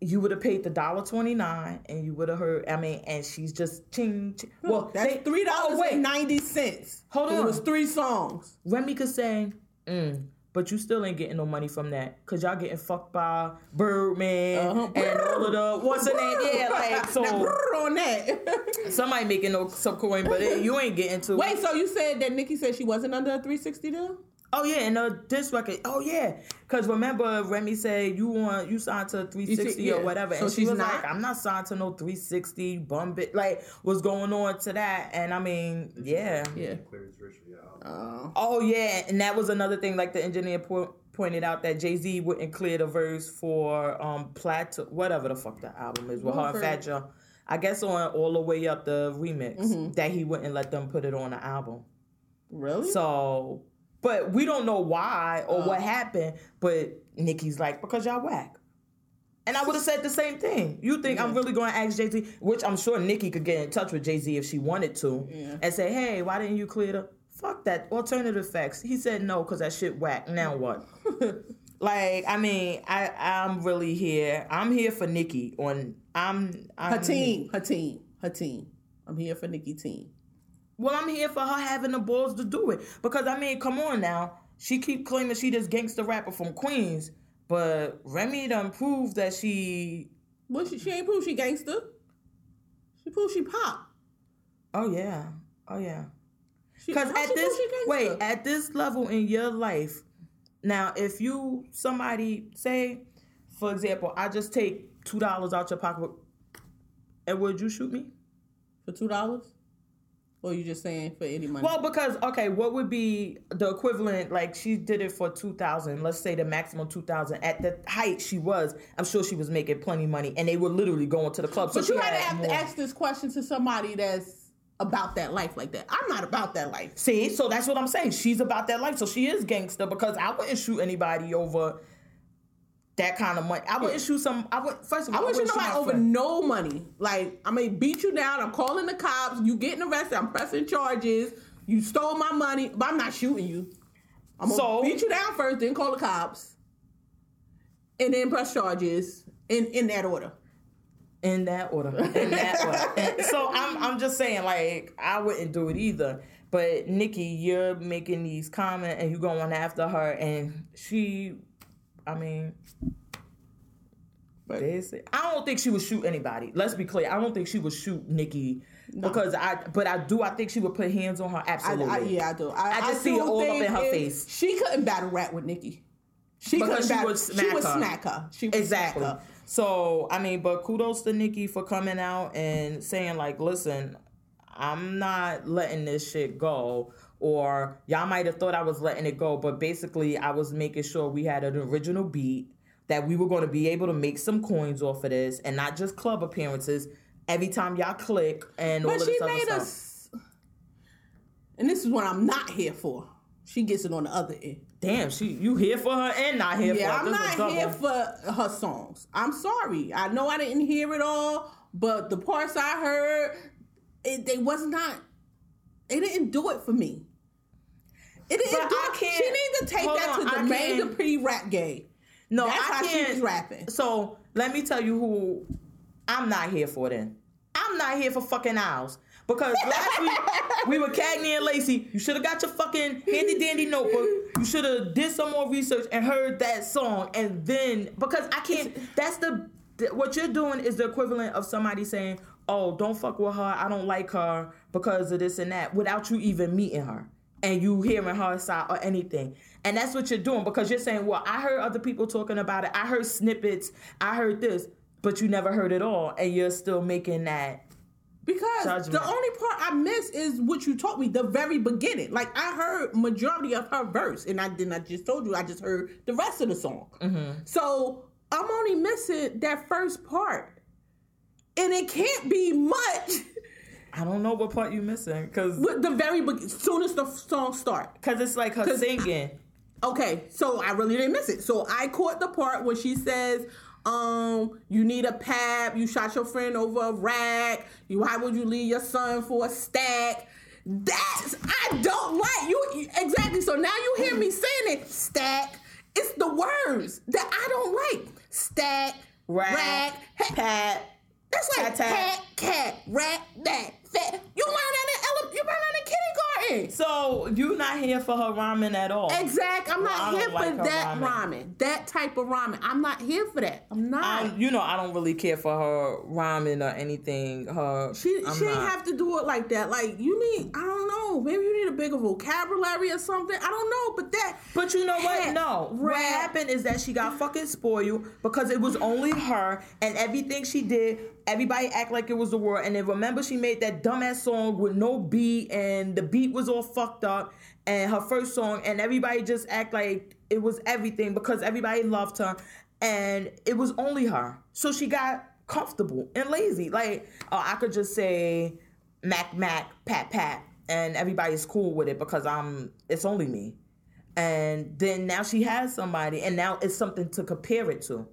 S1: you would have paid the dollar twenty nine and you would have heard. I mean, and she's just ching. ching. Well,
S2: That's
S1: they-
S2: three dollars
S1: Oh,
S2: and ninety cents.
S1: Hold on, It
S2: was three songs.
S1: Remy could say, mm, but you still ain't getting no money from that because y'all getting fucked by Birdman
S2: Uh-huh.
S1: and all of the what's her name? Yeah, like so
S2: brrr on that.
S1: somebody making no some coin, but it, you ain't getting to.
S2: Wait, so you said that Nicki said she wasn't under a three sixty deal?
S1: Oh yeah, and uh, this record. Oh yeah, because remember Remy said you want you signed to 360
S2: yeah.
S1: or whatever,
S2: So
S1: and she was
S2: not?
S1: like, I'm not signed to no 360 bum bit. Like what's going on to that? And I mean, yeah.
S2: Yeah.
S3: Clears
S2: Oh.
S1: Oh yeah, and that was another thing. Like the engineer po- pointed out that Jay Z wouldn't clear the verse for um Plateau, whatever the fuck the album is with her and Fat Joe. I guess on all the way up the remix
S2: Mm-hmm.
S1: that he wouldn't let them put it on the album.
S2: Really?
S1: So, but we don't know why or
S2: Uh.
S1: what happened. But Nicki's like because y'all whack. And I would have said the same thing. You think I'm really going to ask Jay Z, which I'm sure Nicki could get in touch with Jay Z if she wanted to,
S2: Yeah.
S1: and say, "Hey, why didn't you clear the fuck that alternative facts?" He said no because that shit whack. Now what? like, I mean, I I'm really here. I'm here for Nicki On I'm, I'm
S2: her team, her team, her team. I'm here for Nicki team.
S1: Well, I'm here for her having the balls to do it because I mean, come on now. She keep claiming she this gangster rapper from Queens, but Remy done proved that she.
S2: Well, she, she ain't prove she gangster. She proved she pop.
S1: Oh yeah, oh yeah. Because at this wait, at this level in your life, now if you somebody say, for example, I just take two dollars out your pocket, and would you shoot me?
S2: For two dollars? Or you just saying for any money?
S1: Well, because okay, what would be the equivalent? Like she did it for two thousand. Let's say the maximum two thousand. At the height she was, I'm sure she was making plenty of money, and they were literally going to the club. So
S2: but
S1: she
S2: you
S1: had
S2: gotta have
S1: more.
S2: to ask this question to somebody that's about that life like that. I'm not about that life.
S1: See, so that's what I'm saying. She's about that life, so she is gangster. Because I wouldn't shoot anybody over that kind of money. I wouldn't shoot some. I would first of all.
S2: I want you to
S1: wouldn't
S2: know
S1: shoot
S2: like over
S1: friend.
S2: no money. Like I'm gonna beat you down. I'm calling the cops. You getting arrested. I'm pressing charges. You stole my money, but I'm not shooting you. I'm gonna
S1: So-
S2: beat you down first, then call the cops, and then press charges in in that order.
S1: in that order. In that order. So I'm I'm just saying, like, I wouldn't do it either. But Nicki, you're making these comments and you're going after her and she I mean
S2: But-
S1: say- I don't think she would shoot anybody. Let's be clear. I don't think she would shoot Nicki because I but I do I think she would put hands on her absolutely.
S2: I, yeah, I do. I,
S1: I just see it all up in her face.
S2: She couldn't battle rap with Nicki. She
S1: Because
S2: couldn't
S1: she
S2: battle.
S1: would smack
S2: she would
S1: her.
S2: smack her. She would
S1: Exactly.
S2: smack her.
S1: So I mean, but kudos to Nicki for coming out and saying like, listen, I'm not letting this shit go. Or y'all might have thought I was letting it go, but basically I was making sure we had an original beat that we were going to be able to make some coins off of this, and not just club appearances. Every time y'all click and all of this other
S2: made
S1: stuff.
S2: us. And this is what I'm not here for. She gets it on the other end.
S1: Damn, she you here for her and not here
S2: Yeah,
S1: for her.
S2: I'm
S1: is a
S2: not here for her songs. I'm sorry. I know I didn't hear it all, but the parts I heard, it, they was not. It didn't do it for me. It didn't
S1: But I can't-
S2: She needs to take that
S1: on,
S2: to
S1: I
S2: the main Dupree rap game.
S1: No,
S2: That's
S1: I
S2: how
S1: can't.
S2: was rapping.
S1: So let me tell you who I'm not here for. Then I'm not here for fucking Isles because last week we were Cagney and Lacey. You should have got your fucking handy dandy notebook. You should have did some more research and heard that song, and then because I can't. That's the what you're doing is the equivalent of somebody saying, "Oh, don't fuck with her. I don't like her because of this and that," without you even meeting her and you hearing her side or anything. And that's what you're doing because you're saying, well, I heard other people talking about it. I heard snippets. I heard this, but you never heard it all. And you're still making that.
S2: Because
S1: Judgment.
S2: the only part I miss is what you taught me, the very beginning. Like I heard majority of her verse, and I didn't. I just told you I just heard the rest of the song. Mm-hmm. So I'm only missing that first part, and it can't be much.
S1: I don't know what part you missing because
S2: the very be- soon as the song start.
S1: Because it's like her singing.
S2: Okay, so I really didn't miss it. So I caught the part where she says, um, you need a pap, you shot your friend over a rack, you why would you leave your son for a stack? That's I don't like you exactly. So now you hear me saying it, stack. It's the words that I don't like. Stack,
S1: Rack,
S2: rack, ha-
S1: pat.
S2: that's like
S1: tat, tat.
S2: cat, cat, rat, that, You learn that in ele- you learn that in kindergarten.
S1: So you're not here for her rhyming at all.
S2: Exact. I'm not here for
S1: like
S2: that
S1: rhyming.
S2: rhyming. That type of rhyming. I'm not here for that. I'm not.
S1: I, you know, I don't really care for her rhyming or anything. Her,
S2: she
S1: I'm
S2: she
S1: not.
S2: didn't have to do it like that. Like you need. I don't know. Maybe you need a bigger vocabulary or something. I don't know. But that.
S1: But you know what? No. What happened is that she got fucking spoiled because it was only her and everything she did, everybody act like it was the world. And then remember she made that dumbass song with no beat and the beat was all fucked up and her first song and everybody just act like it was everything because everybody loved her and it was only her. So she got comfortable and lazy. Like, oh, I could just say Mac Mac Pat Pat and everybody's cool with it because I'm it's only me and then now she has somebody and now it's something to compare it to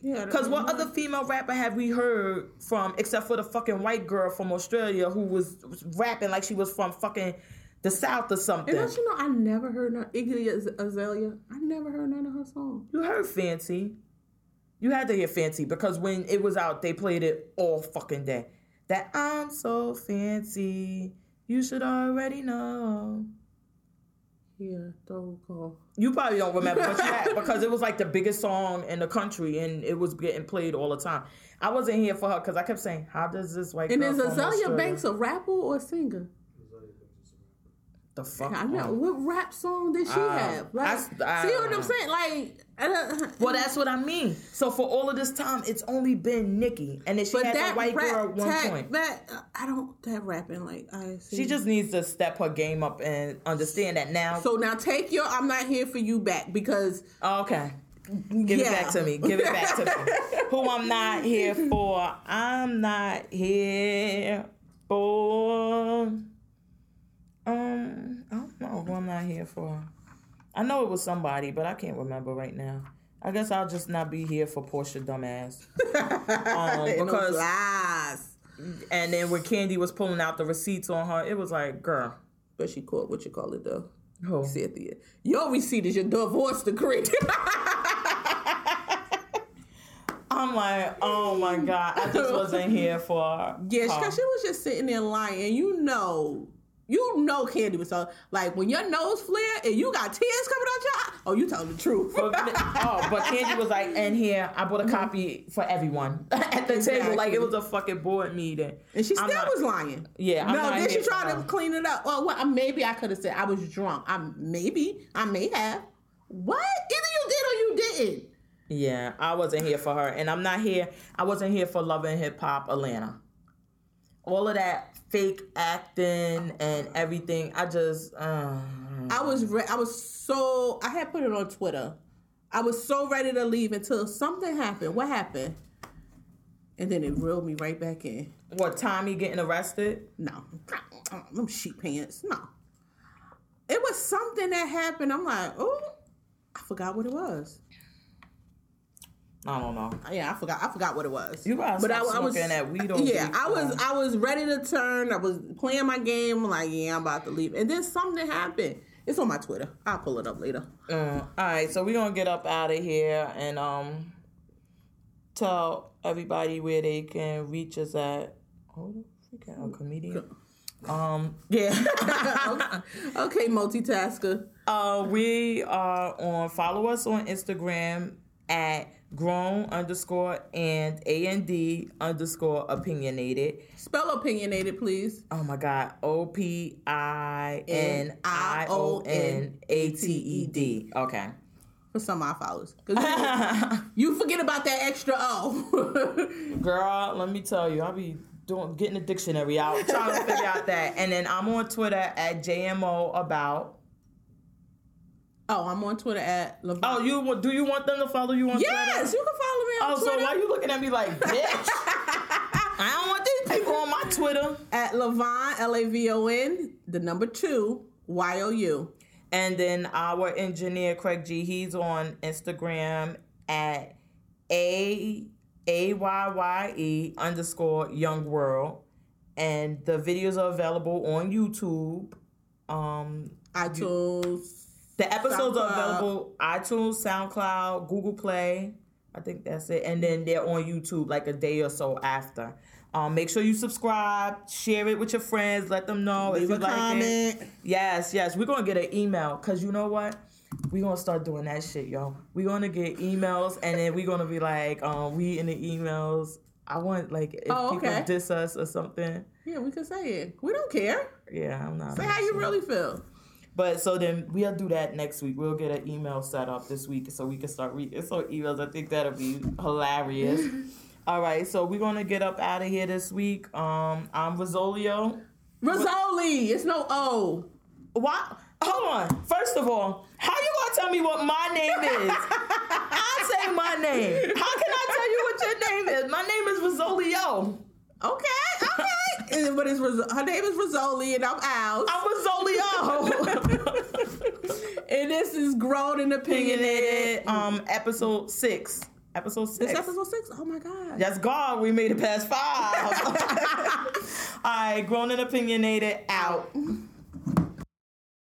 S2: Yeah.
S1: because what other female rapper have we heard from except for the fucking white girl from australia who was rapping like she was from fucking the south or something
S2: And don't you know? I never heard none. Iggy Azalea. I never heard none of her songs.
S1: you heard fancy you had to hear fancy because when it was out they played it all fucking day that i'm so fancy you should already know
S2: Yeah. Don't call.
S1: You probably don't remember, but you had, because it was like the biggest song in the country and it was getting played all the time. I wasn't here for her because I kept saying, "How does this white
S2: And
S1: girl
S2: is
S1: from
S2: Azalea
S1: Australia-
S2: Banks a rapper or a singer?
S1: The fuck.
S2: I know what rap song did she
S1: Uh,
S2: have? Like,
S1: I- I
S2: see what I'm saying? Like, I don't-
S1: Well, that's what I mean. So for all of this time, it's only been Nicki, and then she had
S2: that
S1: the white
S2: rap,
S1: girl at one
S2: that,
S1: point.
S2: that uh, I don't that rapping like I. See.
S1: She just needs to step her game up and understand that now.
S2: so now take your "I'm not here for you" back because
S1: Oh, okay. Give it back to me. Give it back to me. Who I'm not here for. I'm not here for. Um, I don't know who I'm not here for. I know it was somebody, but I can't remember right now. I guess I'll just not be here for Porsha dumbass. Um,
S2: And
S1: because
S2: lies.
S1: and then when Kandi was pulling out the receipts on her, it was like, girl,
S2: But she caught what you call it though.
S1: who?
S2: Cynthia, your receipt is your divorce decree.
S1: I'm like, oh my god, I just wasn't here for.
S2: Yeah, because she was just sitting there lying. You know, you know, Kandi was so like when your nose flare and you got tears coming out your eye. Oh, you telling the truth.
S1: But, oh, but Kandi was like, and here, I bought a copy for everyone at the table. Like, it was a fucking board meeting.
S2: And she still
S1: not-
S2: was lying.
S1: Yeah, I'm
S2: no, then she tried to
S1: her.
S2: clean it up. Well, what, maybe I could have said I was drunk. I maybe I may have. What? Either you did or you didn't.
S1: Yeah, I wasn't here for her. And I'm not here, I wasn't here for Love and Hip Hop Atlanta. All of that fake acting and everything, I just, uh,
S2: I was re- I was so I had put it on Twitter. I was so ready to leave until something happened. What happened? And then it reeled me right back in.
S1: what, Tommie getting arrested?
S2: No, them sheep pants. No, it was something that happened. I'm like, oh, I forgot what it was.
S1: I don't know.
S2: Yeah, I forgot. I forgot what it was.
S1: You gotta stop smoking that weed on
S2: Yeah, I was.
S1: uh.
S2: I was ready to turn. I was playing my game. Like, yeah, I'm about to leave. And then something happened. It's on my Twitter. I'll pull it up later.
S1: Uh, all right, so we're gonna get up out of here and um tell everybody where they can reach us at. Oh, freaking a comedian. Um, yeah.
S2: Okay, multitasker.
S1: uh, we are on. Follow us on Instagram at grown underscore and a a n d underscore opinionated.
S2: Spell opinionated, please.
S1: Oh my God. O P I N I O N A T E D. Okay.
S2: For some of my followers. you, you forget about that extra O.
S1: Girl, let me tell you, I'll be doing getting the dictionary out, trying to figure out that. And then I'm on Twitter at JMO about.
S2: Oh, I'm on Twitter at Lavon.
S1: Oh, you do you want them to follow you on
S2: yes,
S1: Twitter?
S2: Yes, you can follow me on
S1: Oh, so
S2: Twitter.
S1: why you looking at me like bitch? I don't want these people on my Twitter.
S2: at Lavon, L A V O N, the number two, Y O U.
S1: And then our engineer Craig G, he's on Instagram at a a y y e underscore young world, and the videos are available on YouTube. Um,
S2: iTunes.
S1: The episodes are available iTunes, SoundCloud, Google Play. I think that's it, and then they're on YouTube like a day or so after. Um, make sure you subscribe, share it with your friends, let them know
S2: Leave
S1: if you like it. Yes, yes. We're gonna get an email because you know what? We're gonna start doing that shit, yo. We're gonna get emails and then we're gonna be like, um, we in the emails. I want like if
S2: Oh,
S1: people diss us or something.
S2: Yeah, we can say it. We don't care.
S1: Yeah, I'm not.
S2: Say how you really feel.
S1: But so then we'll do that next week. We'll get an email set up this week so we can start reading some emails. I think that'll be hilarious. All right, so we're gonna get up out of here this week. Um, I'm Rosolio.
S2: Rosoli, It's no O.
S1: Why? Hold on. First of all, how you gonna tell me what my name is? I say my name. How can I tell you what your name is? My name is Rosolio.
S2: Okay, okay. But it's her name is Rizzoli, and I'm out.
S1: I'm Rosolio.
S2: and this is grown and opinionated.
S1: Opinionated. Um, episode six. Episode six.
S2: It's episode six. Oh my god.
S1: That's God. We made it past five. All right, grown and opinionated out.